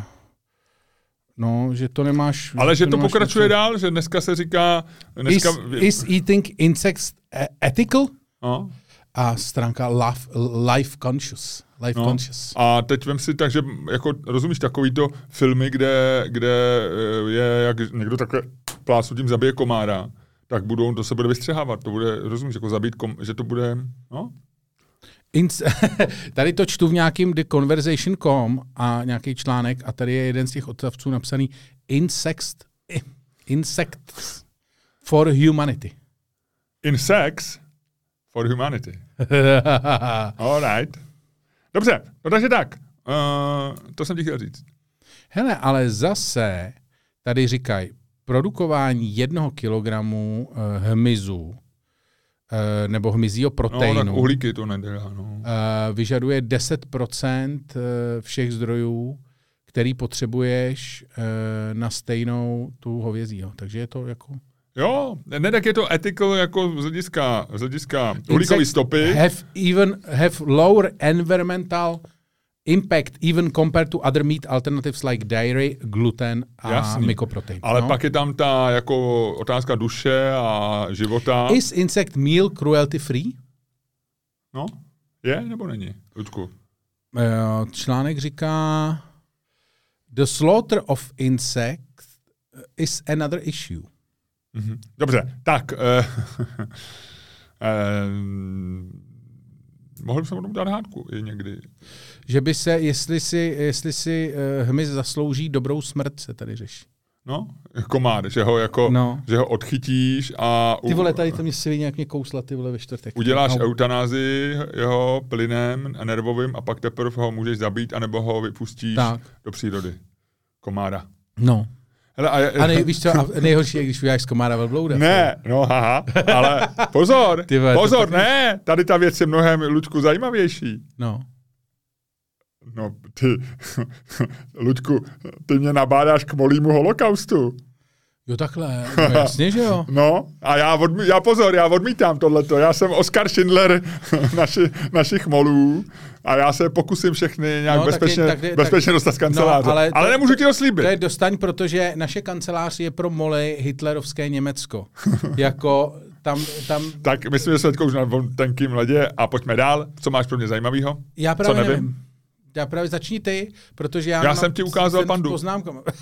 no, že to nemáš... Ale že to nemáš pokračuje něco- dál, že dneska se říká... Dneska, Is, is eating insects e- ethical? no, A stránka life, life conscious. Life no. conscious. A teď vem si tak, že jako, rozumíš, takovýto filmy, kde, kde eh, je, jak někdo takhle plásnutím zabije komára, tak budou, to se bude vystřehávat, to bude, rozumíš, jako zabít, kom, že to bude, no, [laughs] tady to čtu v nějakým The Conversation.com a nějaký článek a tady je jeden z těch odstavců napsaný Insects, Insects for Humanity. in sex for humanity. [laughs] All right. Dobře, no takže tak. Uh, to jsem ti chtěl říct. Hele, ale zase tady říkají, produkování jednoho kilogramu uh, hmyzu nebo hmyzího No, tak proteinu uhlíky to nedělá, no. uh, vyžaduje 10% uh, všech zdrojů, který potřebuješ na stejnou tu hovězího. Takže je to jako... Jo, ne, tak je to ethical jako z hlediska, z hlediska uhlíkové Insects stopy. Have even have lower environmental impact even compared to other meat alternatives like dairy, gluten a Jasný. mykoprotein. Ale no? pak je tam ta jako otázka duše a života. Is insect meal cruelty free? No, je nebo není? Ludku. Eh, Článek říká The slaughter of insects is another issue. Mhm. Dobře, tak. Eh, [laughs] eh, mohl jsem o tom dát hádku i někdy. Že by se, jestli si, jestli si uh, hmyz zaslouží dobrou smrt, se tady řeší. No, komár, že ho jako, No. že ho odchytíš a u, Ty vole, tady to mě si nějak mě kousla, ty vole, ve čtvrtek. uděláš no. eutanázii jeho plynem a nervovým a pak teprve ho můžeš zabít, anebo ho vypustíš Tak. do přírody. Komára. No. Hele, a, je, A nej, [laughs] víš co, a nejhorší je, když uděláš z komára velblouda. Ne, no haha, ale [laughs] pozor, Ty vole, pozor, ne, tady ta věc je mnohem, Luďku, zajímavější. No. No, ty, Luďku, ty mě nabádáš k molímu holokaustu. Jo, takhle, no jasně, že jo. No, a já, odmí, já pozor, já odmítám tohleto. Já jsem Oskar Schindler [laughs] naši, našich molů a já se pokusím všechny nějak No, no, tak je- bezpečně, tak je- bezpečně tak- dostat z kanceláře. No, ale, ale to- nemůžu ti to slíbit. To je dostaň, protože naše kancelář je pro moly hitlerovské Německo. [laughs] jako tam, tam, Tak myslím, že jsme teď už na tenkým ledě a pojďme dál. Co máš pro mě zajímavého? já právě nevím? nevím. Já právě začni ty, protože já, Já mám jsem ti ukázal pandu. Poznámkama. [laughs]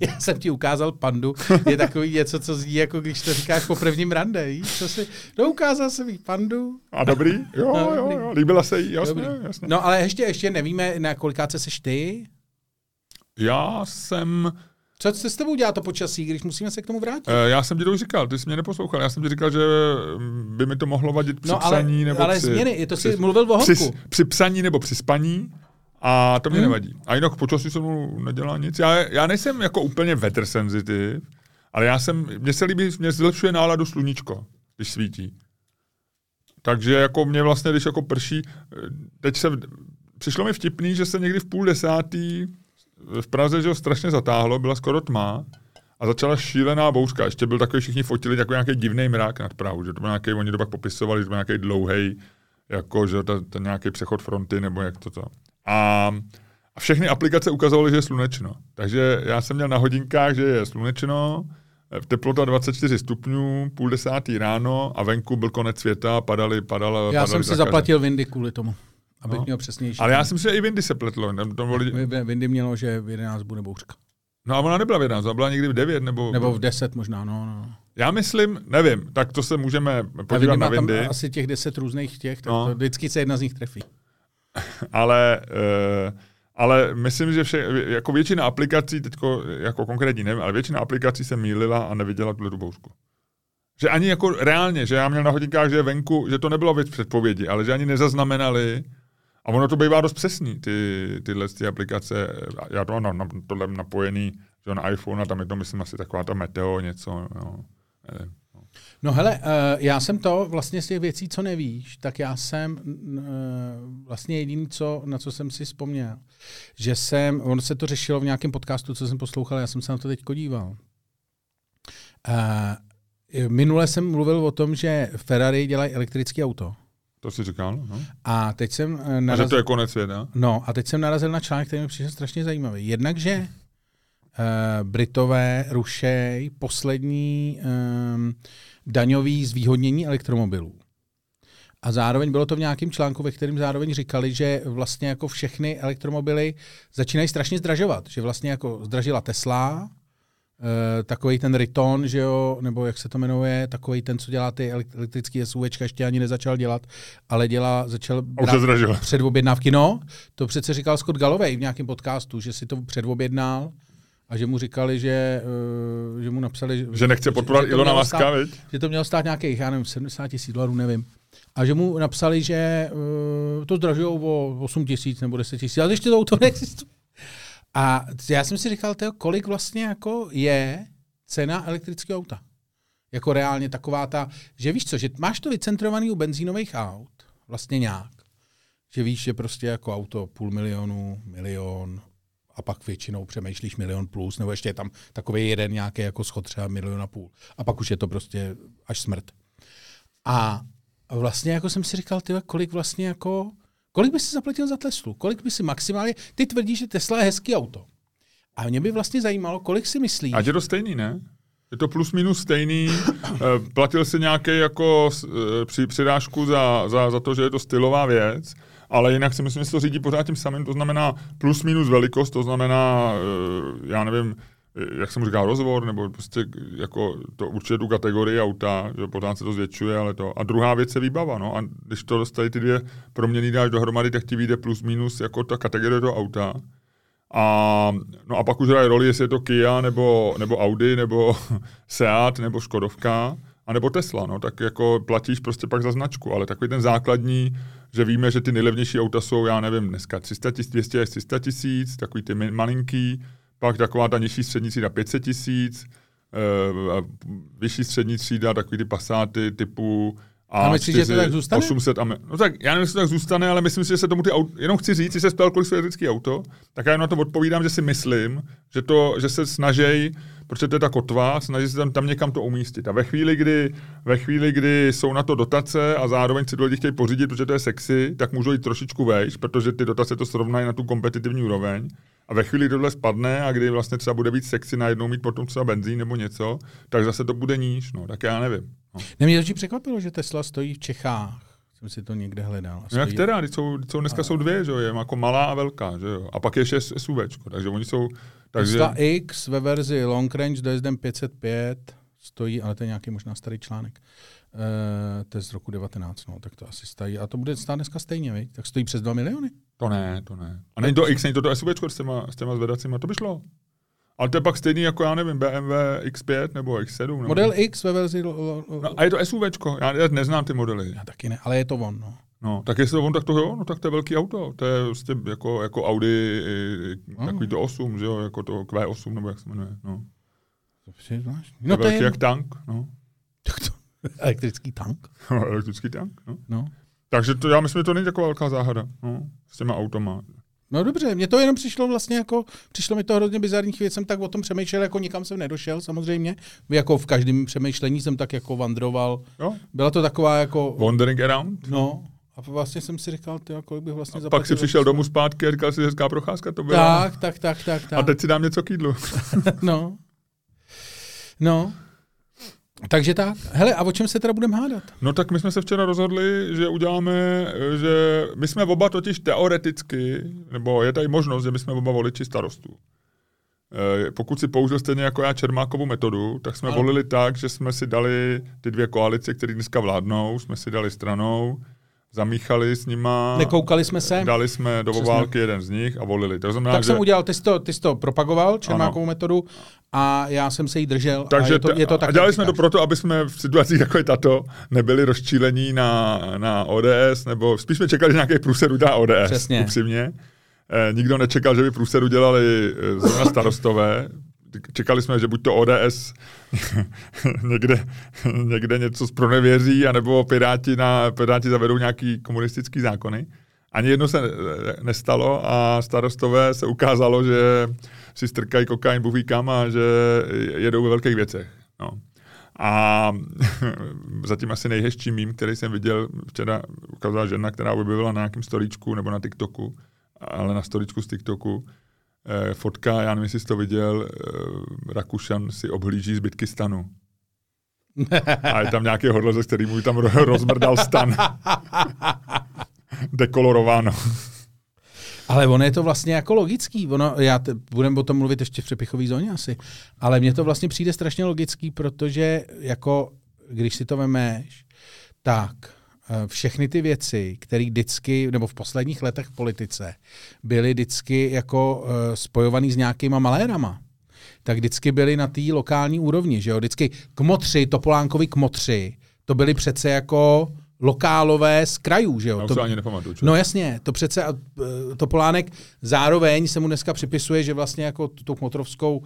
Já jsem ti ukázal pandu. Je takový něco, co zní, jako když to říkáš po prvním rande. Víš, co si... No, ukázal jsem jí pandu. A dobrý? Jo, No, jo, jo. Líbila se jí, jasně, Dobrý. jasně. No, ale ještě, ještě nevíme, na kolikáce seš ty. Já jsem, Co se s tebou dělá to počasí, když musíme se k tomu vrátit? eh, já jsem ti to už říkal, ty jsi mě neposlouchal. Já jsem ti říkal, že mm, by mi to mohlo vadit při No, ale, psaní nebo ale při, změny, je to si při, mluvil o při, při psaní nebo při spaní a to mě Hmm. nevadí. A jinak počasí se mnou nedělá nic. Já, já nejsem jako úplně weather sensitive, ale já jsem, mně se líbí, mě zlepšuje náladu sluníčko, když svítí. Takže jako mě vlastně, když jako prší, eh, teď se, přišlo mi vtipný, že se někdy v půl desátý v Praze že ho strašně zatáhlo, byla skoro tma a začala šílená bouřka. Ještě byl takový, všichni fotili jako nějaký divný mrak nad Prahu, že to byl nějaký, oni to pak popisovali, že to byl nějaký dlouhý, jako, že ten, ten nějaký přechod fronty, nebo jak to to. A, a všechny aplikace ukazovaly, že je slunečno. Takže já jsem měl na hodinkách, že je slunečno, teplota 24 stupňů, půl desátý ráno a venku byl konec světa, padaly, padala. Já padaly jsem si zakazy. zaplatil Windy kvůli tomu, abych No. měl přesnější. Ale já si myslím, že i Windy se pletlo. Windy mělo, že v 11 bude bouřka. no a ona nebyla v 11, ona byla někdy v 9 nebo... Nebo v 10 možná, no. no. Já myslím, nevím, tak to se můžeme podívat Windy na má tam Windy, asi těch 10 různých těch, tak No. to vždycky se jedna z nich trefí. [laughs] ale, uh, ale myslím, že vše, jako většina aplikací, teďko, jako konkrétní nevím, ale většina aplikací se mýlila a neviděla tuhle tu bouřku. Že ani jako reálně, že já měl na hodinkách, že je venku, že to nebylo věc předpovědi, ale že ani nezaznamenali, a ono to bývá dost přesný, ty, tyhle ty aplikace. Já to mám na, na, tohle napojený že na iPhone a tam je to, myslím, asi taková ta meteo něco. No, nevím. No hele, uh, já jsem to vlastně z těch věcí, co nevíš, tak já jsem uh, vlastně jediný, co, na co jsem si vzpomněl, že jsem, ono se to řešilo v nějakém podcastu, co jsem poslouchal, já jsem se na to teď díval. Uh, minule jsem mluvil o tom, že Ferrari dělají elektrické auto. To si říkal, no. A teď jsem uh, A že narazil... to je konec světa. No a teď jsem narazil na článek, který mi přišel strašně zajímavý. Jednak, že uh, Britové rušejí poslední um, daňový zvýhodnění elektromobilů. A zároveň bylo to v nějakém článku, ve kterém zároveň říkali, že vlastně jako všechny elektromobily začínají strašně zdražovat. Že vlastně jako zdražila Tesla, takový ten Riton, že jo, nebo jak se to jmenuje, takový ten, co dělá ty elek- elektrický SUVčka, ještě ani nezačal dělat, ale dělá, začal zdražilo. předobjednávky. No, to přece říkal Scott Galloway v nějakém podcastu, že si to předobjednal a že mu říkali, že, uh, že mu napsali, Že nechce podporovat Ilona Maska, stát- viď? že to mělo stát nějakých, já nevím, 70 tisíc dolarů, nevím. A že mu napsali, že uh, to zdražují o 8 tisíc nebo 10 tisíc, ale ještě to auto neexistuje. A já jsem si říkal, tyjo, kolik vlastně jako je cena elektrického auta. Jako reálně taková ta, že víš co, že máš to vycentrovaný u benzínových aut, vlastně nějak. Že víš, že prostě jako auto půl milionu, milion, a pak většinou přemýšlíš milion plus, nebo ještě je tam takový jeden nějaký jako schod třeba milion a půl. A pak už je to prostě až smrt. A vlastně jako jsem si říkal, tyhle, kolik vlastně jako, kolik by si zaplatil za Teslu? Kolik by si maximálně, ty tvrdíš, že Tesla je hezký auto. A mě by vlastně zajímalo, kolik si myslíš, A je to stejný, ne? Je to plus minus stejný. Eh, Platil si nějaký jako eh, při, přidášku za, za, za to, že je to stylová věc, ale jinak si myslím, že se to řídí pořád tím samým, to znamená plus minus velikost, to znamená, eh, já nevím, jak jsem říkal, rozvor, nebo prostě jako to určitě tu kategorii auta, že pořád se to zvětšuje, ale to. A druhá věc je výbava, no. A když to dostali ty dvě proměny dáš dohromady, tak ti vyjde plus minus jako ta kategorie toho auta. A, no a pak už hraje roli, jestli je to Kia, nebo, nebo Audi, nebo [laughs] Seat, nebo Škodovka, a nebo Tesla, no, tak jako platíš prostě pak za značku, ale takový ten základní, že víme, že ty nejlevnější auta jsou, já nevím, dneska 300 tisíc, 200 až 300 tisíc, takový ty malinký, pak taková ta nižší střední třída 500 tisíc, a vyšší střední třída, takový ty pasáty typu A myslíš, že to tak zůstane? 800 a no tak já nevím, jestli to tak zůstane, ale myslím si, že se tomu ty auto, jenom chci říct, jestli se ptal, kolik elektrický auto, tak já jenom na to odpovídám, že si myslím, že, to, že se snaží, protože to je ta kotva, snaží se tam, tam někam to umístit. A ve chvíli, kdy, ve chvíli, kdy jsou na to dotace a zároveň si to lidi chtějí pořídit, protože to je sexy, tak můžou jít trošičku vejš, protože ty dotace to srovnají na tu kompetitivní úroveň. A ve chvíli, kdy tohle spadne a kdy vlastně třeba bude víc sexy najednou mít potom třeba benzín nebo něco, tak zase to bude níž, no, tak já nevím. No. Ne, mě to překvapilo, že Tesla stojí v Čechách. Jsem si to někde hledal. No jak stojí- teda, teď jsou, teď jsou, dneska jsou dvě, že jo, je jako malá a velká, že jo. A pak je ještě SUVčko, takže oni jsou, takže, Tesla X ve verzi Long Range dojezdem 505 stojí, ale to je nějaký možná starý článek. Uh, to je z roku 19, no, tak to asi stojí. A to bude stát dneska stejně, viď? tak stojí přes 2 miliony. To ne, to ne. A není to X, není to to SUVčko s těma, s těma zvedacíma, to by šlo. Ale to je pak stejný jako, já nevím, BMW X5 nebo X7. Nebo... Model X ve verzi... No, a je to SUVčko, já, já neznám ty modely. já taky ne, ale je to on. No. No, tak jestli to on, tak to jo, no tak to je velký auto. To je prostě jako, jako Audi, No. takový to 8, že jo, jako to Q8, nebo jak se jmenuje. No. To je zvláštní. No, No to je velký jak tank, no. [laughs] tak to, elektrický tank. Elektrický tank, no. No. Takže to, já myslím, že to není taková velká záhada no, s těma automa. No dobře, mně to jenom přišlo vlastně jako, přišlo mi to hrozně bizarních věc, jsem tak o tom přemýšlel, jako nikam jsem nedošel samozřejmě. Jako v každém přemýšlení jsem tak jako vandroval. Jo? Byla to taková jako, Wandering around. no, a vlastně jsem si říkal, ty, kolik bych vlastně zaplatil. Pak si přišel domů zpátky a říkal si, že hezká procházka to byla. Tak, tak, tak, tak, tak. A teď si dám něco k jídlu. [laughs] No. No. Takže tak. Hele, a o čem se teda budeme hádat? No tak my jsme se včera rozhodli, že uděláme, že my jsme oba totiž teoreticky, nebo je tady možnost, že my jsme oba voliči starostů. Eh, Pokud si použil stejně jako já Čermákovou metodu, tak jsme Ano. volili tak, že jsme si dali ty dvě koalice, které dneska vládnou, jsme si dali stranou, zamíchali s nima, Nekoukali jsme se? dali jsme do Přesně. obálky jeden z nich a volili. To znamená, Tak že... jsem udělal, ty jsi to, ty jsi to propagoval, Čermákovou metodu, a já jsem se jí držel. Takže a je to, je to a tak, dělali jak jsme to proto, aby jsme v situacích jako je tato nebyli rozčílení na, na ODS, nebo spíš jsme čekali, že nějaký průser udělá ODS, Přesně. upřímně. Eh, nikdo nečekal, že by průser udělali eh, zrovna starostové. Čekali jsme, že buď to ODS [laughs] někde, někde něco zpronevěří, anebo Piráti, na, Piráti zavedou nějaký komunistický zákony. Ani jedno se nestalo a starostové se ukázalo, že si strkají kokain, bůh ví kam a že jedou ve velkých věcech. No. A [laughs] zatím asi nejhezčí mím, který jsem viděl včera, ukázala žena, která objevila na nějakém storíčku nebo na TikToku, ale na storíčku z TikToku, eh, fotka, já nevím, jestli jsi to viděl, eh, Rakušan si obhlíží zbytky stanu. A je tam nějaký horlezec, který mu tam ro- rozmrdal stan. [laughs] Dekolorováno. Ale ono je to vlastně jako logický. Ono, já te, budeme o tom mluvit ještě v přepichové zóně asi. Ale mně to vlastně přijde strašně logický, protože jako, když si to vemeš, tak všechny ty věci, které vždycky, nebo v posledních letech v politice, byly vždycky jako uh, spojovaný s nějakýma malérama, tak vždycky byly na té lokální úrovni, že jo? Vždycky kmotři, Topolánkovi kmotři, to byly přece jako lokálové z krajů, že jo? Já to, to ani nepamatuju. čo? No jasně, to přece a, e, Topolánek zároveň se mu dneska připisuje, že vlastně jako tu, kmotrovskou,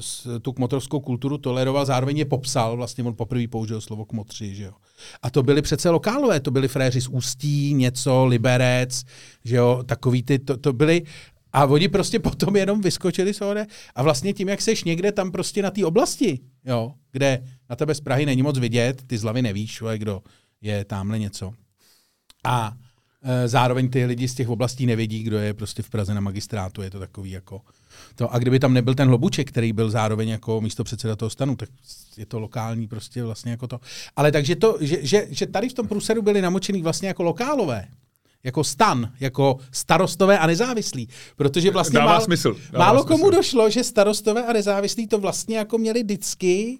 s- tu kmotrovskou kulturu toleroval, zároveň je popsal, vlastně on poprvé použil slovo kmotři, že jo. A to byli přece lokálové, to byli fréři z Ústí, něco, Liberec, že jo, takový ty, to, to byli, a oni prostě [laughs] potom jenom vyskočili z ohode a vlastně tím, jak seš někde tam prostě na té oblasti, jo, kde na tebe z Prahy není moc vidět, ty z hlavy nevíš, ale kdo je tamhle něco. A e, zároveň ty lidi z těch oblastí nevědí, kdo je prostě v Praze na magistrátu, je to takový jako to. A kdyby tam nebyl ten Hlobuček, který byl zároveň jako místo předseda toho stanu, tak je to lokální prostě vlastně jako to. Ale takže to, že, že, že tady v tom průseru byli namočený vlastně jako lokálové, jako stan, jako starostové a nezávislí. Protože vlastně Dává málo, smysl, dává málo smysl. komu došlo, že starostové a nezávislí to vlastně jako měli vždycky,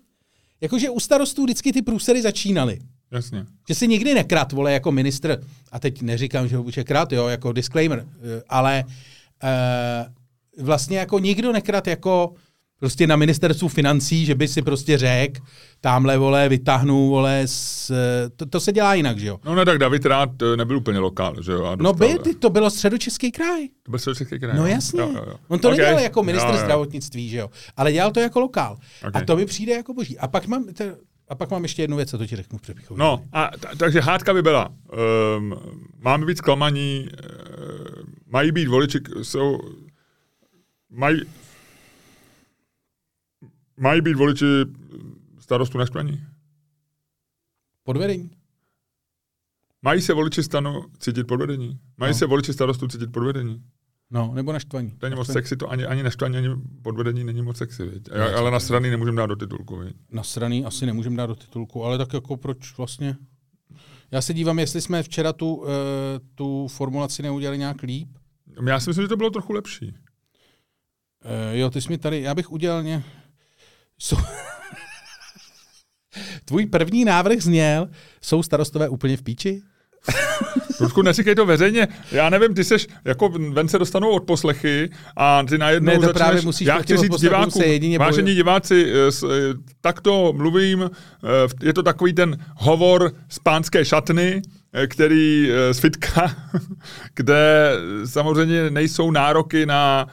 jakože u starostů vždycky ty průsery začínaly. Jasně. Že si nikdy nekrat, vole, jako ministr, a teď neříkám, že ho buče krat, jo, jako disclaimer, eh, ale uh, vlastně jako nikdo nekrat jako prostě na ministerstvu financí, že by si prostě řekl, tamhle, vole, vytáhnu, vole, z, to, to, se dělá jinak, že jo. No ne, tak David Rád eh, nebyl úplně lokál, že jo? No by, ty, to bylo středočeský kraj. To byl Středočeský kraj. No jo? jasně. Jo, jo, jo. On to Ok. nedělal jako minister Jo, jo. zdravotnictví, že jo. Ale dělal to jako lokál. Ok. A to mi přijde jako boží. A pak mám, te, a pak mám ještě jednu věc, co to ti řeknu v přepichově. No, a t- takže hádka by byla. Um, máme být zklamaní, uh, mají být voliči, jsou, mají, mají být voliči starostu naštvaní. Podvedení. Mají se voliči stanu cítit podvedení. Mají No. se voliči starostu cítit podvedení. No, nebo naštvaní. To není moc sexy, to ani, ani naštvaní, ani podvedení není moc sexy. Viď? A- Ale na strany nemůžeme dát do titulku. Viď? Nasraný asi nemůžeme dát do titulku, ale tak jako proč vlastně? Já se dívám, jestli jsme včera tu, uh, tu formulaci neudělali nějak líp. Já si myslím, že to bylo trochu lepší. Uh, jo, ty jsi mi tady, já bych udělal ně... Jsou... [laughs] Tvůj první návrh zněl, jsou starostové úplně v píči? [laughs] Trošku neříkej to veřejně. Já nevím, ty seš, jako ven se dostanou od poslechy a ty najednou Ne, to začneš, právě musíš já chci říct divákům, jedině vážení diváci, eh, eh, takto mluvím, eh, je to takový ten hovor z pánské šatny, který z fitka, [laughs] kde samozřejmě nejsou nároky na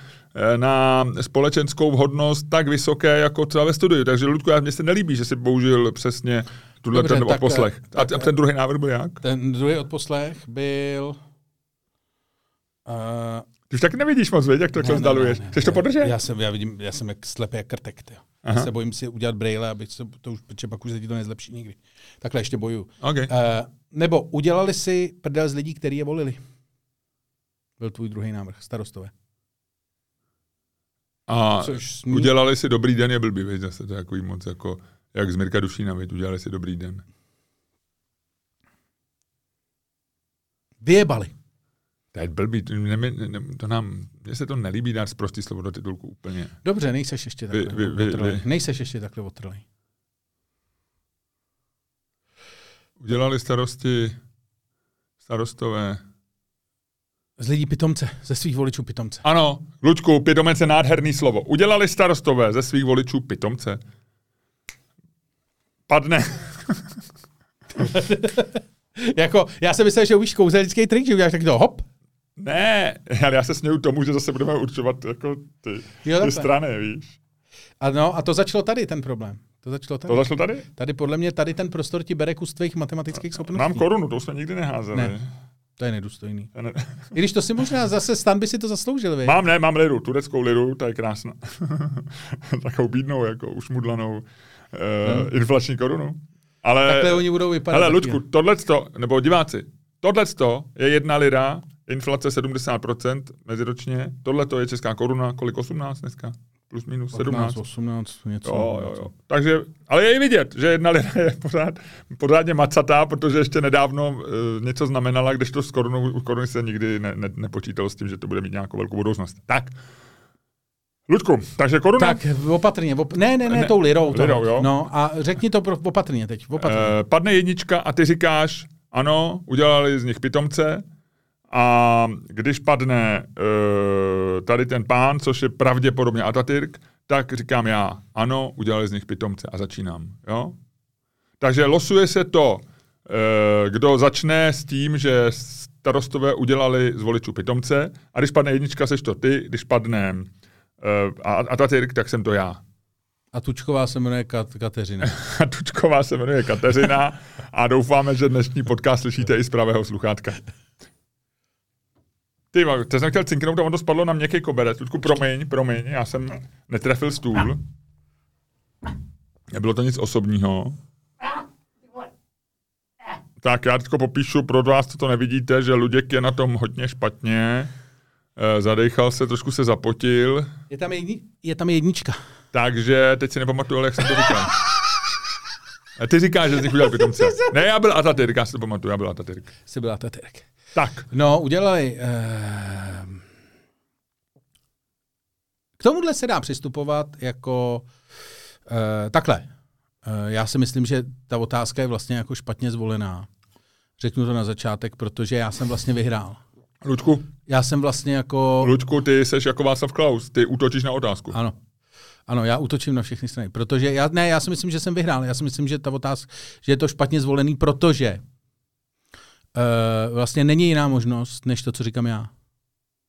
na společenskou vhodnost tak vysoké, jako třeba ve studiu. Takže, Ludku, já- mně se nelíbí, že jsi použil přesně tuhle Dobře, ten tak, odposlech. eh, A, tak, a ten druhý návrh byl jak? Ten druhý odposlech byl... Uh, Ty už tak nevidíš moc, věď, jak to Ne, vzdaluješ. Chceš to podržet? Já jsem, já vidím, já jsem jak slepý jak krtek. Tyjo. Já se bojím si udělat brejle, aby to, to už, protože pak už se ti to nezlepší nikdy. Takhle ještě bojuju. OK. Uh, nebo udělali si prdel z lidí, kteří je volili. Byl tvůj druhý návrh, starostové. A Což smí- udělali si dobrý den je blbý, viď, zase to je takový moc jako, jak z Mirka Dušína, viď, udělali si dobrý den. Vyjebali. To je blbý, to, ne, ne, ne, to nám, mně se to nelíbí dát prostý slovo do titulku úplně. Dobře, nejseš ještě Vy- takhle vy- vy- otrlej. vy. Nejseš ještě takhle otrlej. Udělali starosti starostové. Z lidí pitomce, ze svých voličů pitomce. Ano, Luďku, pitomec je nádherný slovo. Udělali starostové ze svých voličů pitomce. Padne. [laughs] jako, já jsem myslel, že už kouzelnický trik, že uděláš tak to hop. Ne, ale já se směju tomu, že zase budeme určovat jako ty, Jo, ty strany, víš. A, no, a to začalo tady, ten problém. To začalo tady. To zašlo tady? Tady podle mě, tady ten prostor ti bere kus tvých matematických schopností. Mám korunu, to jsme nikdy neházeli. Ne. To je nedůstojný. To ne- [laughs] I když to si možná zase Stan by si to zasloužil, vy. Mám, ne, mám liru, tureckou liru, ta je krásná. [laughs] Takovou bídnou, jako ušmudlanou uh, inflační korunu. Ale, Takhle oni budou vypadat. taky. Luďku, tohleto, nebo diváci, tohleto je jedna lira, inflace 70% meziročně, tohleto je česká koruna, kolik 18 dneska? Plus minus 17. 18, 18, něco. Jo, jo, jo. Takže, ale je i vidět, že jedna lira je pořád, pořádně macatá, protože ještě nedávno uh, něco znamenala, když to s korunou, u koruny se nikdy ne, ne, nepočítalo s tím, že to bude mít nějakou velkou budoucnost. Tak. Luďku, takže koruna. Tak opatrně, op... ne, ne, ne, Ne, tou lirou. to. lirou, jo. No a řekni to pro, opatrně teď, opatrně. Eh, padne jednička a ty říkáš, ano, udělali z nich pitomce a když padne eh, tady ten pán, což je pravděpodobně Atatürk, tak říkám já, ano, udělali z nich pitomce a začínám. Jo? Takže losuje se to, eh, kdo začne s tím, že starostové udělali z voličů pitomce a když padne jednička, seš to ty, když padne eh, a- Atatürk, tak jsem to já. A Tučková se jmenuje Kat- Kateřina. [laughs] A Tučková se jmenuje Kateřina a doufáme, že dnešní podcast slyšíte i z pravého sluchátka. Ty, teď jsem chtěl cinknout a ono spadlo na měkký koberec. Tučku, promiň, promiň, já jsem netrefil stůl. Nebylo to nic osobního. Tak já teď popíšu pro vás, co to nevidíte, že Luděk je na tom hodně špatně. Eh, Zadechal se, trošku se zapotil. Je tam, jedni... je tam jednička. Takže teď si nepamatuju, ale jak jsem to říkal. A ty říkáš, že jsi udělal pitomce. Ne, já byl Atatürk, já si to pamatuju, já byl Atatürk. Jsi byla Taterek. Tak, No, udělali... Eh... K tomuhle se dá přistupovat jako eh, takhle. Eh, já si myslím, že ta otázka je vlastně jako špatně zvolená. Řeknu to na začátek, protože já jsem vlastně vyhrál. Luďku, Já jsem vlastně jako... Luďku, ty seš jako Václav Klaus, ty útočíš na otázku. Ano. Ano, já útočím na všechny strany, protože já, ne, já si myslím, že jsem vyhrál. Já si myslím, že ta otázka, že je to špatně zvolený, protože uh, vlastně není jiná možnost, než to, co říkám já.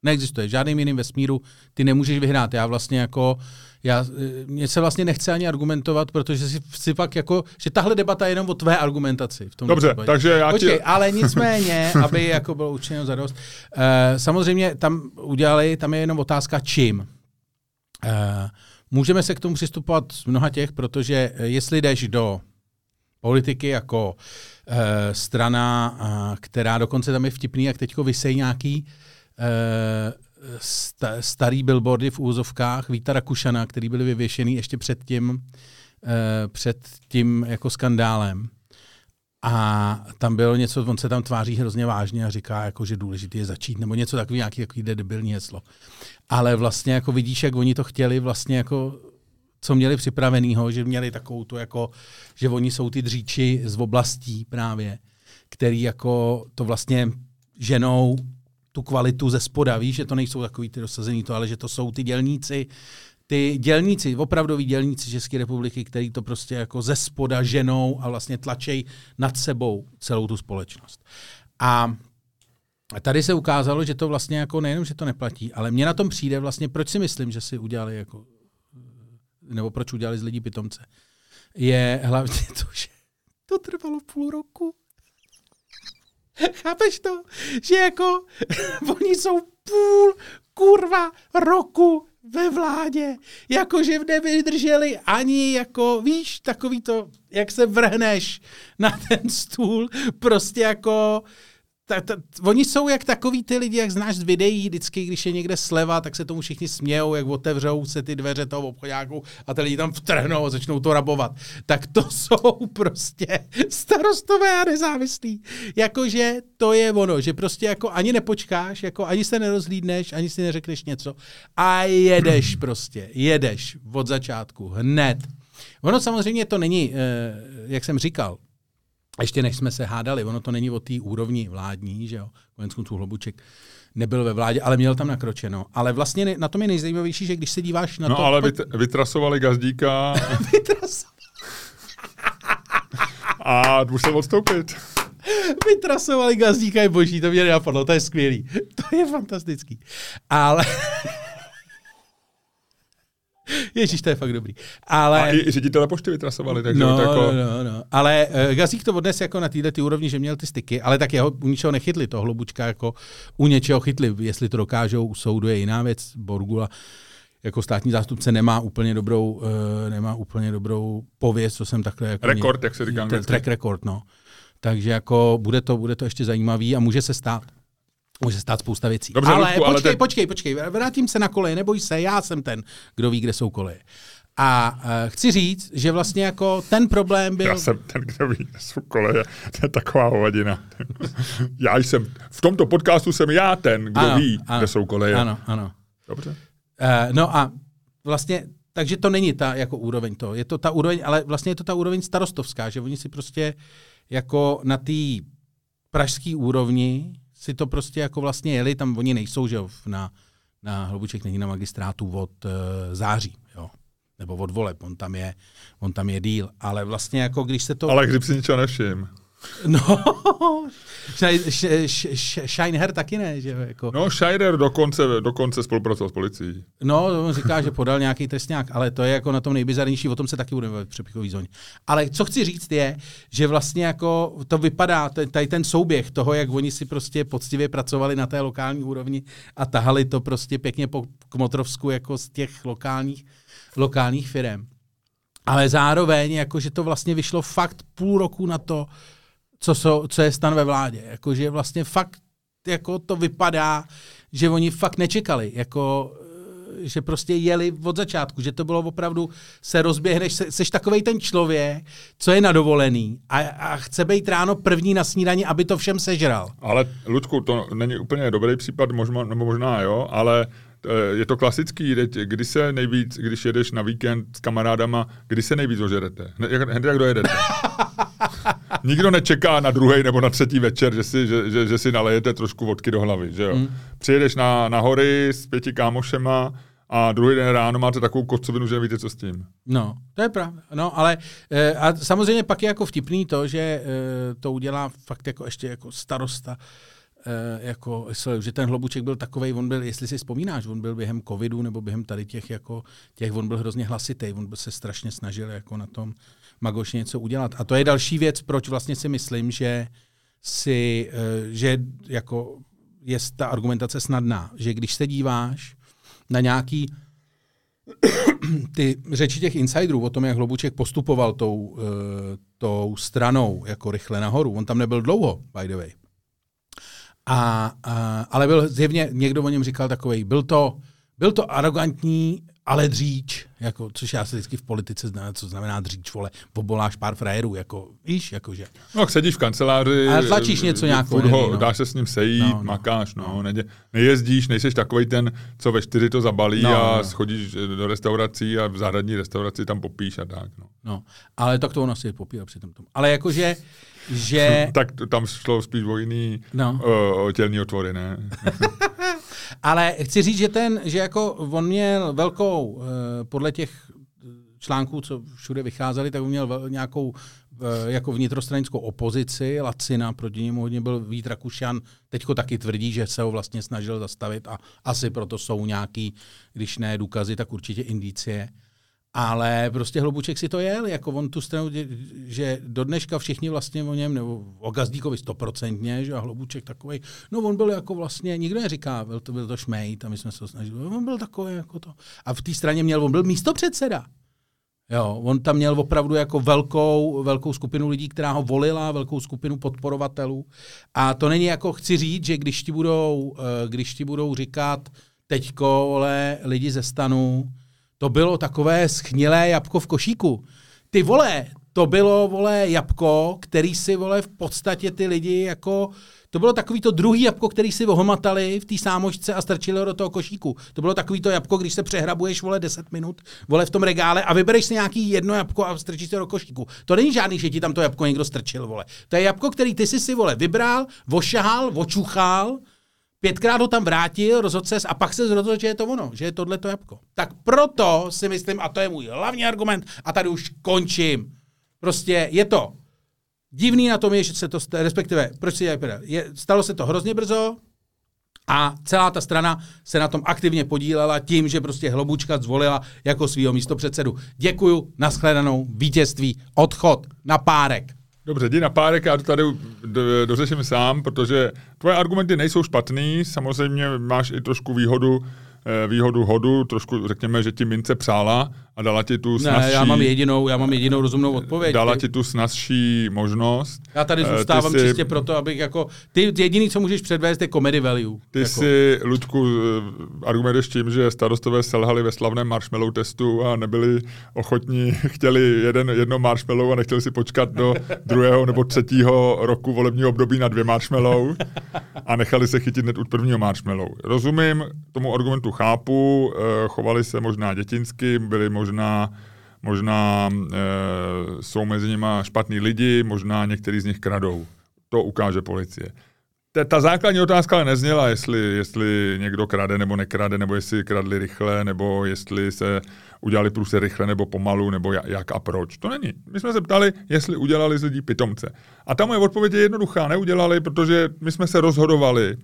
Neexistuje. Žádným jiným vesmíru ty nemůžeš vyhrát. Já vlastně jako, já, eh, mně se vlastně nechce ani argumentovat, protože si, si pak jako, že tahle debata je jenom o tvé argumentaci. V tom Dobře, případě. takže já Počkej, ti... ale [laughs] nicméně, aby jako bylo učiněno zadost. Uh, samozřejmě tam udělali, tam je jenom otázka čím. Uh, můžeme se k tomu přistupovat z mnoha těch, protože jestli jdeš do politiky jako uh, strana, uh, která dokonce tam je vtipný, jak teďko vysej nějaký uh, starý billboardy v úzovkách Víta Rakušana, který byly vyvěšený ještě před tím, uh, před tím jako skandálem. A tam bylo něco, on se tam tváří hrozně vážně a říká, jako, že důležité je začít, nebo něco takový, nějaký takový debilní heslo. Ale vlastně jako vidíš, jak oni to chtěli vlastně jako co měli připravenýho, že měli takovou tu jako, že oni jsou ty dříči z oblastí právě, který jako to vlastně ženou tu kvalitu ze spoda, víš, že to nejsou takový ty dosazený to, ale že to jsou ty dělníci, ty dělníci, opravdoví dělníci České republiky, který to prostě jako ze spoda ženou a vlastně tlačej nad sebou celou tu společnost. A tady se ukázalo, že to vlastně jako nejenom, že to neplatí, ale mně na tom přijde vlastně, proč si myslím, že si udělali jako, nebo proč udělali z lidí pitomce, je hlavně to, že to trvalo půl roku. [laughs] Chápeš to? Že jako [laughs] oni jsou půl kurva roku ve vládě, jakože nevydrželi ani jako, víš, takový to, jak se vrhneš na ten stůl, prostě jako ta, ta, oni jsou jak takový ty lidi, jak znáš z videí, vždycky, když je někde sleva, tak se tomu všichni smějou, jak otevřou se ty dveře toho obchodáku a ty lidi tam vtrhnou a začnou to rabovat. Tak to [laughs] jsou prostě starostové a nezávislí. Jakože to je ono, že prostě jako ani nepočkáš, jako ani se nerozlídneš, ani si neřekneš něco a jedeš [clears throat] prostě, jedeš od začátku, hned. Ono samozřejmě to není, eh, jak jsem říkal, ještě než jsme se hádali, ono to není o té úrovni vládní, že jo, konec konců Hlobuček nebyl ve vládě, ale měl tam nakročeno. Ale vlastně na tom je nejzajímavější, že když se díváš na no, to... No ale vyt- vytrasovali gazdíka. [laughs] vytrasovali. a musel odstoupit. Vytrasovali gazdíka je boží, to mě nenapadlo, to je skvělý. To je fantastický. Ale... Ježíš, to je fakt dobrý. Ale... A i, ředitele pošty vytrasovali, takže no, to jako... no, no. Ale uh, Gazík to odnes jako na této úrovni, že měl ty styky, ale tak jeho u ničeho nechytli, to hlubučka jako u něčeho chytli. Jestli to dokážou u soudu je jiná věc. Borgula jako státní zástupce nemá úplně dobrou, uh, nemá úplně dobrou pověst, co jsem takhle jako... Rekord, jak se říká. Track record, no. Takže jako bude to, bude to ještě zajímavý a může se stát. Může stát spousta věcí. Dobře, ale, Ludku, počkej, ale ten... počkej, počkej, vrátím se na koleje, neboj se, já jsem ten, kdo ví, kde jsou koleje. A uh, chci říct, že vlastně jako ten problém byl... Já jsem ten, kdo ví, kde jsou koleje. To je taková hovadina. [laughs] já jsem, v tomto podcastu jsem já ten, kdo ano, ví, ano, kde jsou koleje. Ano, ano. Dobře. Uh, no a vlastně, takže to není ta jako úroveň to. Je to ta úroveň, ale vlastně je to ta úroveň starostovská, že oni si prostě jako na té pražské úrovni si to prostě jako vlastně jeli, tam oni nejsou, že na, na Hlubuček není na magistrátu od uh, září, jo, nebo od voleb, on tam je, on tam je díl, ale vlastně jako když se to... Ale kdyby si ničeho nevšim. No, [laughs] Scheinher taky ne, že jako. No, Scheider dokonce, dokonce spolupracoval s policií. No, on říká, že podal nějaký trestňák, ale to je jako na tom nejbizarnější, o tom se taky budeme v přepichový zóně. Ale co chci říct je, že vlastně jako to vypadá, tady ten souběh toho, jak oni si prostě poctivě pracovali na té lokální úrovni a tahali to prostě pěkně po Kmotrovsku jako z těch lokálních, lokálních firm. Ale zároveň, jako, že to vlastně vyšlo fakt půl roku na to, co, so, co je stan ve vládě. Jakože vlastně fakt jako to vypadá, že oni fakt nečekali, jako že prostě jeli od začátku, že to bylo opravdu, se rozběhneš, se, seš takovej ten člověk, co je na dovolený a, a chce být ráno první na snídani, aby to všem sežral. Ale, Ludku, to není úplně dobrý případ, možná, nebo možná jo, ale je to klasický, kdy se nejvíc, když jedeš na víkend s kamarádama, kdy se nejvíc ožerete? Hned jak dojedete. [laughs] Nikdo nečeká na druhý nebo na třetí večer, že si, že, že, že si nalejete trošku vodky do hlavy. Že jo? Mm. Přijedeš na, na hory s pěti kámošema a druhý den ráno máte takovou kocovinu, že nevíte, co s tím. No, to je pravda. No, ale e, a samozřejmě pak je jako vtipný to, že e, to udělá fakt jako ještě jako starosta jako, že ten hlobuček byl takový, on byl, jestli si vzpomínáš, on byl během covidu nebo během tady těch, jako, těch on byl hrozně hlasitý, on se strašně snažil jako na tom Magoš něco udělat. A to je další věc, proč vlastně si myslím, že si, že jako je ta argumentace snadná, že když se díváš na nějaký ty řeči těch insiderů o tom, jak Hlobuček postupoval tou, tou stranou jako rychle nahoru, on tam nebyl dlouho, by the way. A, a, ale byl zjevně, někdo o něm říkal takový, byl to, byl to arrogantní, ale dříč, jako, což já se vždycky v politice znamená, co znamená dříč, vole, poboláš pár frajerů, jako, víš, jakože. No, sedíš v kanceláři, a tlačíš něco nějakou ho, no. dáš se s ním sejít, no, no, makáš, no, no. Ne, nejezdíš, nejseš takový ten, co ve čtyři to zabalí no, a no. schodíš do restaurací a v zahradní restauraci tam popíš a tak, no. No, ale tak to on asi popíral při tom. Ale jakože, že... tak tam šlo spíš o jiný no. o, tělní otvory, ne? [laughs] Ale chci říct, že ten, že jako on měl velkou, podle těch článků, co všude vycházely, tak on měl nějakou jako vnitrostranickou opozici, Lacina, proti němu hodně byl Vít Rakušan, teďko taky tvrdí, že se ho vlastně snažil zastavit a asi proto jsou nějaký, když ne důkazy, tak určitě indicie. Ale prostě Hlobuček si to jel, jako on tu stranu, že do dneška všichni vlastně o něm, nebo o Gazdíkovi stoprocentně, že a Hlobuček takový, no on byl jako vlastně, nikdo neříká, byl to, byl to šmejt a my jsme se to snažili, on byl takový jako to. A v té straně měl, on byl místo předseda. Jo, on tam měl opravdu jako velkou, velkou skupinu lidí, která ho volila, velkou skupinu podporovatelů. A to není jako, chci říct, že když ti budou, eh, když ti budou říkat teďko, vole, lidi ze stanu, to bylo takové schnilé jabko v košíku. Ty vole, to bylo, vole, jabko, který si, vole, v podstatě ty lidi jako to bylo takový to druhý jabko, který si ohomatali v té sámočce a strčili ho do toho košíku. To bylo takový to jabko, když se přehrabuješ, vole, 10 minut, vole, v tom regále a vybereš si nějaký jedno jabko a strčíš to do košíku. To není žádný, že ti tam to jabko někdo strčil, vole. To je jabko, který ty si si, vole, vybral, vošahal, očuchal, pětkrát ho tam vrátil, rozhodl ses a pak se rozhodl, že je to ono, že je tohle to jabko. Tak proto si myslím, a to je můj hlavní argument, a tady už končím. Prostě je to Divný na tom je, že se to, respektive, proč si je, stalo se to hrozně brzo a celá ta strana se na tom aktivně podílela tím, že prostě Hlobučka zvolila jako svého místopředsedu. Děkuju, nashledanou, vítězství, odchod na párek. Dobře, jdi na párek, já to tady dořeším sám, protože tvoje argumenty nejsou špatný, samozřejmě máš i trošku výhodu, Eh, výhodu hodu, trošku řekněme, že ti mince přála a dala ti tu snazší... Ne, já mám jedinou, já mám jedinou rozumnou odpověď. Dala ti tu snazší možnost. Já tady eh, zůstávám ty čistě proto, abych jako... Ty jediný, co můžeš předvést, je comedy value. Ty jako. si, Luďku, eh, argumentuješ tím, že starostové selhali ve slavném marshmallow testu a nebyli ochotní, [laughs] chtěli jeden, jedno marshmallow a nechtěli si počkat do druhého nebo třetího roku volebního období na dvě marshmallow a nechali se chytit hned od prvního marshmallow. Rozumím tomu argumentu chápu, eh, chovali se možná dětinsky, byli možná, možná eh, jsou mezi nimi špatní lidi, možná některý z nich kradou. To ukáže policie. Ta, ta základní otázka ale nezněla, jestli, jestli někdo krade nebo nekrade, nebo jestli kradli rychle, nebo jestli se udělali průse rychle nebo pomalu, nebo jak a proč. To není. My jsme se ptali, jestli udělali z lidí pitomce. A ta moje odpověď je jednoduchá. Neudělali, protože my jsme se rozhodovali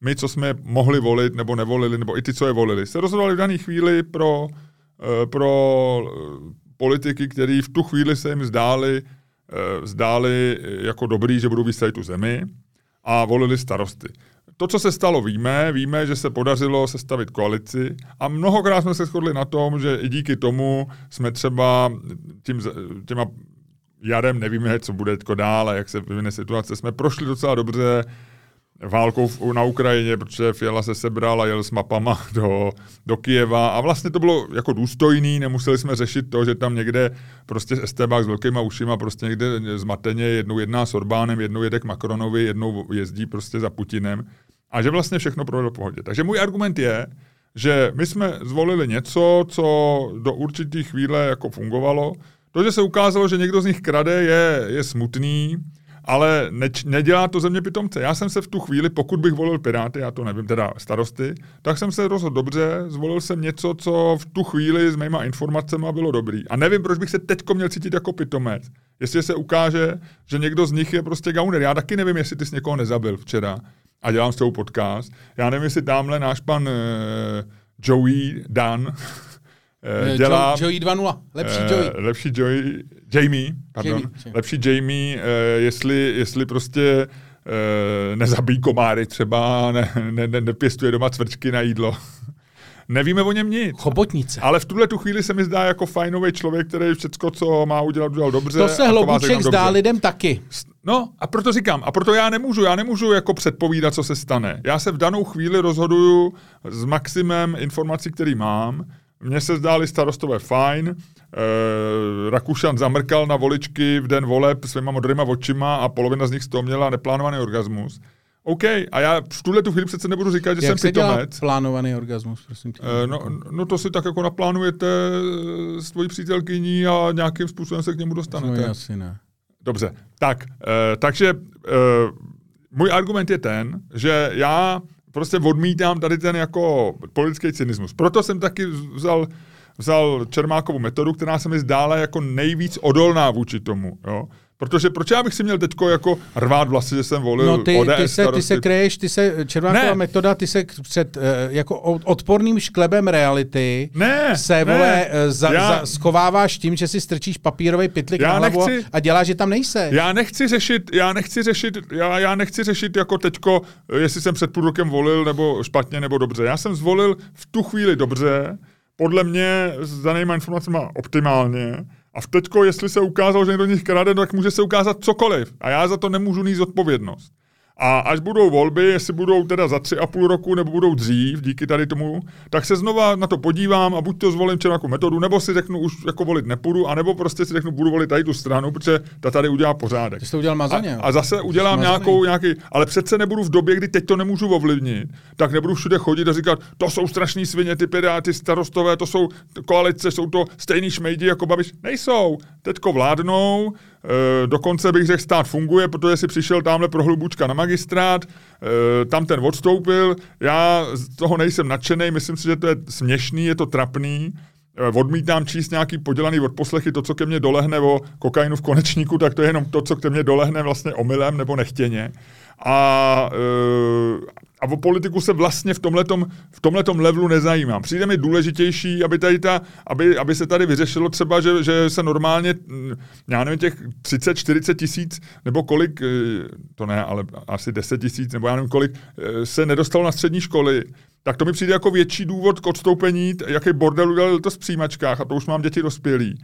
my, co jsme mohli volit nebo nevolili, nebo i ty, co je volili, se rozhodovali v dané chvíli pro, pro eh, politiky, který v tu chvíli se jim zdáli, eh, zdáli jako dobrý, že budou vystavit tu zemi a volili starosty. To, co se stalo, víme. Víme, že se podařilo sestavit koalici a mnohokrát jsme se shodli na tom, že i díky tomu jsme třeba tím, těma jarem nevíme, co bude dál a jak se vyvine situace. Jsme prošli docela dobře válkou na Ukrajině, protože Fiala se sebral a jel s mapama [laughs] do, do Kijeva a vlastně to bylo jako důstojný, nemuseli jsme řešit to, že tam někde prostě estébák s velkýma ušima prostě někde zmateně, jednou jedná s Orbánem, jednou jede k Macronovi, jednou jezdí prostě za Putinem a že vlastně všechno projde v pohodě. Takže můj argument je, že my jsme zvolili něco, co do určitý chvíle jako fungovalo. To, že se ukázalo, že někdo z nich krade, je, je smutný, ale ne, nedělá to země pitomce. Já jsem se v tu chvíli, pokud bych volil Piráty, já to nevím, teda starosty, tak jsem se rozhodl dobře, zvolil jsem něco, co v tu chvíli s mýma informacemi bylo dobrý. A nevím, proč bych se teďko měl cítit jako pitomec. Jestli se ukáže, že někdo z nich je prostě gauner. Já taky nevím, jestli ty jsi někoho nezabil včera a dělám s tou podcast. Já nevím, jestli tamhle náš pan uh, Joey Dan [laughs] Eh, dělá... Joey 2.0, lepší Joey. Lepší Joey, Jamie, pardon, Jamie, lepší Jamie, uh, jestli, jestli prostě uh, nezabíjí komáry třeba, ne, ne, ne, nepěstuje doma cvrčky na jídlo. [laughs] Nevíme o něm nic. Chobotnice. Ale v tuhle tu chvíli se mi zdá jako fajnový člověk, který všechno, co má udělat, udělal dobře. To se Hlobuček zdá dobře. lidem taky. No a proto říkám, a proto já nemůžu, já nemůžu jako předpovídat, co se stane. Já se v danou chvíli rozhoduju s maximem informací, který mám, mně se zdáli starostové fajn, e, Rakušan zamrkal na voličky v den voleb svýma modrýma očima a polovina z nich z toho měla neplánovaný orgasmus. OK, a já v tuhle tu chvíli přece nebudu říkat, že Jak jsem pitomec. plánovaný orgasmus, prosím tě? E, no, no to si tak jako naplánujete s tvojí přítelkyní a nějakým způsobem se k němu dostanete. No asi ne. Dobře, tak, e, takže e, můj argument je ten, že já prostě odmítám tady ten jako politický cynismus. Proto jsem taky vzal, vzal Čermákovu metodu, která se mi zdála jako nejvíc odolná vůči tomu. Jo? Protože proč já bych si měl teďko jako rvát vlasy, že jsem volil No ty, ODS ty, se, ty se kreješ, ty se, Červáková metoda, ty se před uh, jako odporným šklebem reality Ne, se, ne. vole, eh, za, Já- za, schováváš tím, že si strčíš papírový pytlik Já na hlavu nechci- a děláš, že tam nejseš. Já nechci řešit, já nechci řešit, já, já nechci řešit jako teďko, jestli jsem před půl rokem volil nebo špatně nebo dobře. Já jsem zvolil v tu chvíli dobře, podle mě s danýma informacemi optimálně. A v teďko, jestli se ukázalo, že někdo z nich krade, no tak může se ukázat cokoliv. A já za to nemůžu nést odpovědnost. A až budou volby, jestli budou teda za tři a půl roku nebo budou dřív, díky tady tomu, tak se znova na to podívám a buď to zvolím nějakou metodu, nebo si řeknu, už jako volit nepůjdu, anebo prostě si řeknu, budu volit tady tu stranu, protože ta tady udělá pořádek. Ty jsi to udělal mazaně. A, a zase udělám nějakou, nějaký, ale přece nebudu v době, kdy teď to nemůžu ovlivnit, tak nebudu všude chodit a říkat, to jsou strašní svině, ty piráty, starostové, to jsou koalice, jsou to stejný šmejdi jako Babiš. Nejsou. Teďko vládnou, dokonce bych řekl, stát funguje, protože si přišel tamhle pro hlubučka na magistrát, e, tam ten odstoupil, já z toho nejsem nadšený, myslím si, že to je směšný, je to trapný, Eh, odmítám číst nějaký podělaný odposlechy, to, co ke mně dolehne o kokainu v konečníku, tak to je jenom to, co ke mně dolehne vlastně omylem nebo nechtěně. A, eh, a o politiku se vlastně v tomhletom, v tomhletom levelu nezajímám. Přijde mi důležitější, aby, tady ta, aby, aby se tady vyřešilo třeba, že, že se normálně, mm, já nevím, těch 30-40 tisíc, nebo kolik, eh, to ne, ale asi 10 tisíc, nebo já nevím kolik, eh, se nedostalo na střední školy, tak to mi přijde jako větší důvod k odstoupení, jaký bordel udělal to v přijímačkách, a to už mám děti dospělí.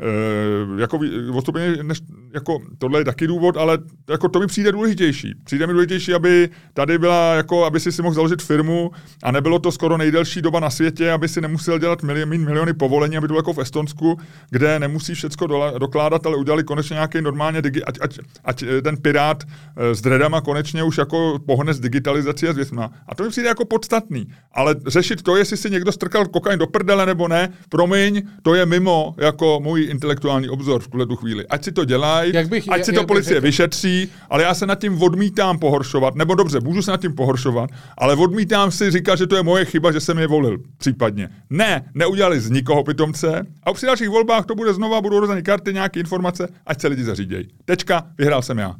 E, jako odstoupení, než, jako, tohle je taky důvod, ale jako to mi přijde důležitější. Přijde mi důležitější, aby tady byla, jako, aby si si mohl založit firmu a nebylo to skoro nejdelší doba na světě, aby si nemusel dělat miliony, miliony povolení, aby to bylo jako v Estonsku, kde nemusí všecko dola, dokládat, ale udělali konečně nějaký normálně, digi, ať, ať, ať, eh, ten pirát eh, s dredama konečně už jako pohne s digitalizací a s věcma. A to mi přijde jako podstatný. Ale řešit to, jestli si někdo strkal kokain do prdele nebo ne, promiň, to je mimo jako můj intelektuální obzor v tuhle tu chvíli. Ať si to dělají, Jak ať si jak to bych policie řekl- vyšetří, ale já se nad tím odmítám pohoršovat, nebo dobře, můžu se nad tím pohoršovat, ale odmítám si říkat, že to je moje chyba, že jsem je volil, případně. Ne, neudělali z nikoho pitomce a při dalších volbách to bude znova, budou rozdané karty, nějaké informace, ať se lidi zařídějí. Tečka, vyhrál jsem já.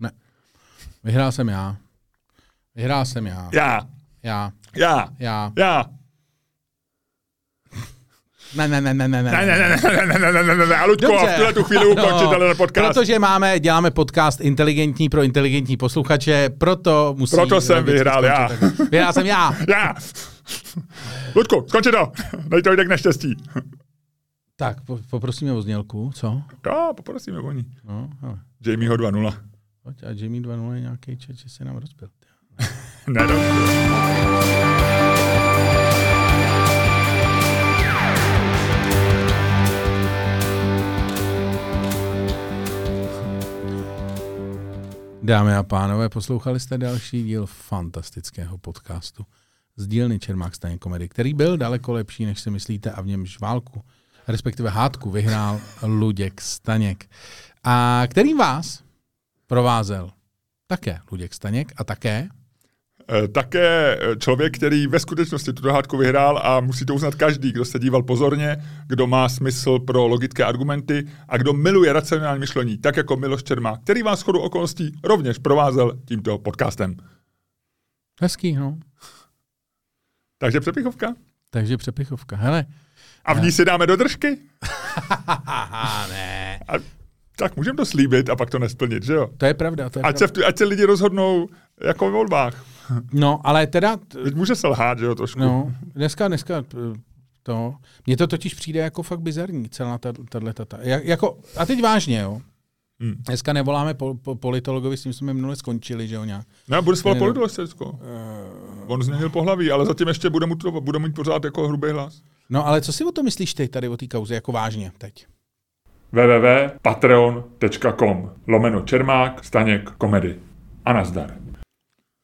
Ne. Vyhrál jsem já. Vyhrál jsem já. Já, Já. já, Já. já. Ne, ne, ne, ne, ne, Ne, ne, ne, ne, ne, ne, ne, ne, ne, ne, a v tuhle tu chvíli ukončit tenhle podcast. Protože máme, děláme podcast inteligentní pro inteligentní posluchače, proto musí... Proto jsem vyhrál já. Vyhrál jsem já. Já. Luďku, skonči to. Dej to jde k neštěstí. Tak, po, poprosíme o znělku, co? Jo, poprosíme o ní. No, hele. Jamieho 2.0. Pojď, a Jimmy 2.0 je nějaký čet, že se nám rozbil. Ne, dobře. Dámy a pánové, poslouchali jste další díl fantastického podcastu z dílny Čermák Staněk komedy, který byl daleko lepší, než si myslíte a v němž válku, respektive hádku, vyhrál Luděk Staněk. A který vás provázel také Luděk Staněk a také Také eh, člověk, který ve skutečnosti tuto hádku vyhrál a musí to uznat každý, kdo se díval pozorně, kdo má smysl pro logické argumenty a kdo miluje racionální myšlení, tak jako Miloš Čermák, který vás chodu okolností rovněž provázel tímto podcastem. hezký, no. Takže přepichovka. Takže přepichovka. Hele. A v ní si dáme do držky? Aha, [laughs] ne. A, tak můžeme to slíbit a pak to nesplnit, že jo? To je pravda, to je Ať pravda. se, v tu- ať se lidi rozhodnou jako ve volbách. [laughs] No, ale teda, t- Teď může se lhát, že jo, trošku. no, dneska, dneska to, mně to totiž přijde jako fakt bizarní, celá ta, tahle tata. Jak, jako, a teď vážně, jo. Hmm. Dneska nevoláme po, po, politologovi, s tím jsme minule skončili, že jo, nějak. Ne, bude svolat Ne, no. politologicko. On změnil pohlaví, ale zatím ještě bude, mu to, bude mít pořád jako hrubý hlas. No ale co si o to myslíš ty tady o té kauze, jako vážně teď? www.patreon.com lomeno Čermák, Staněk, komedy. A nazdar.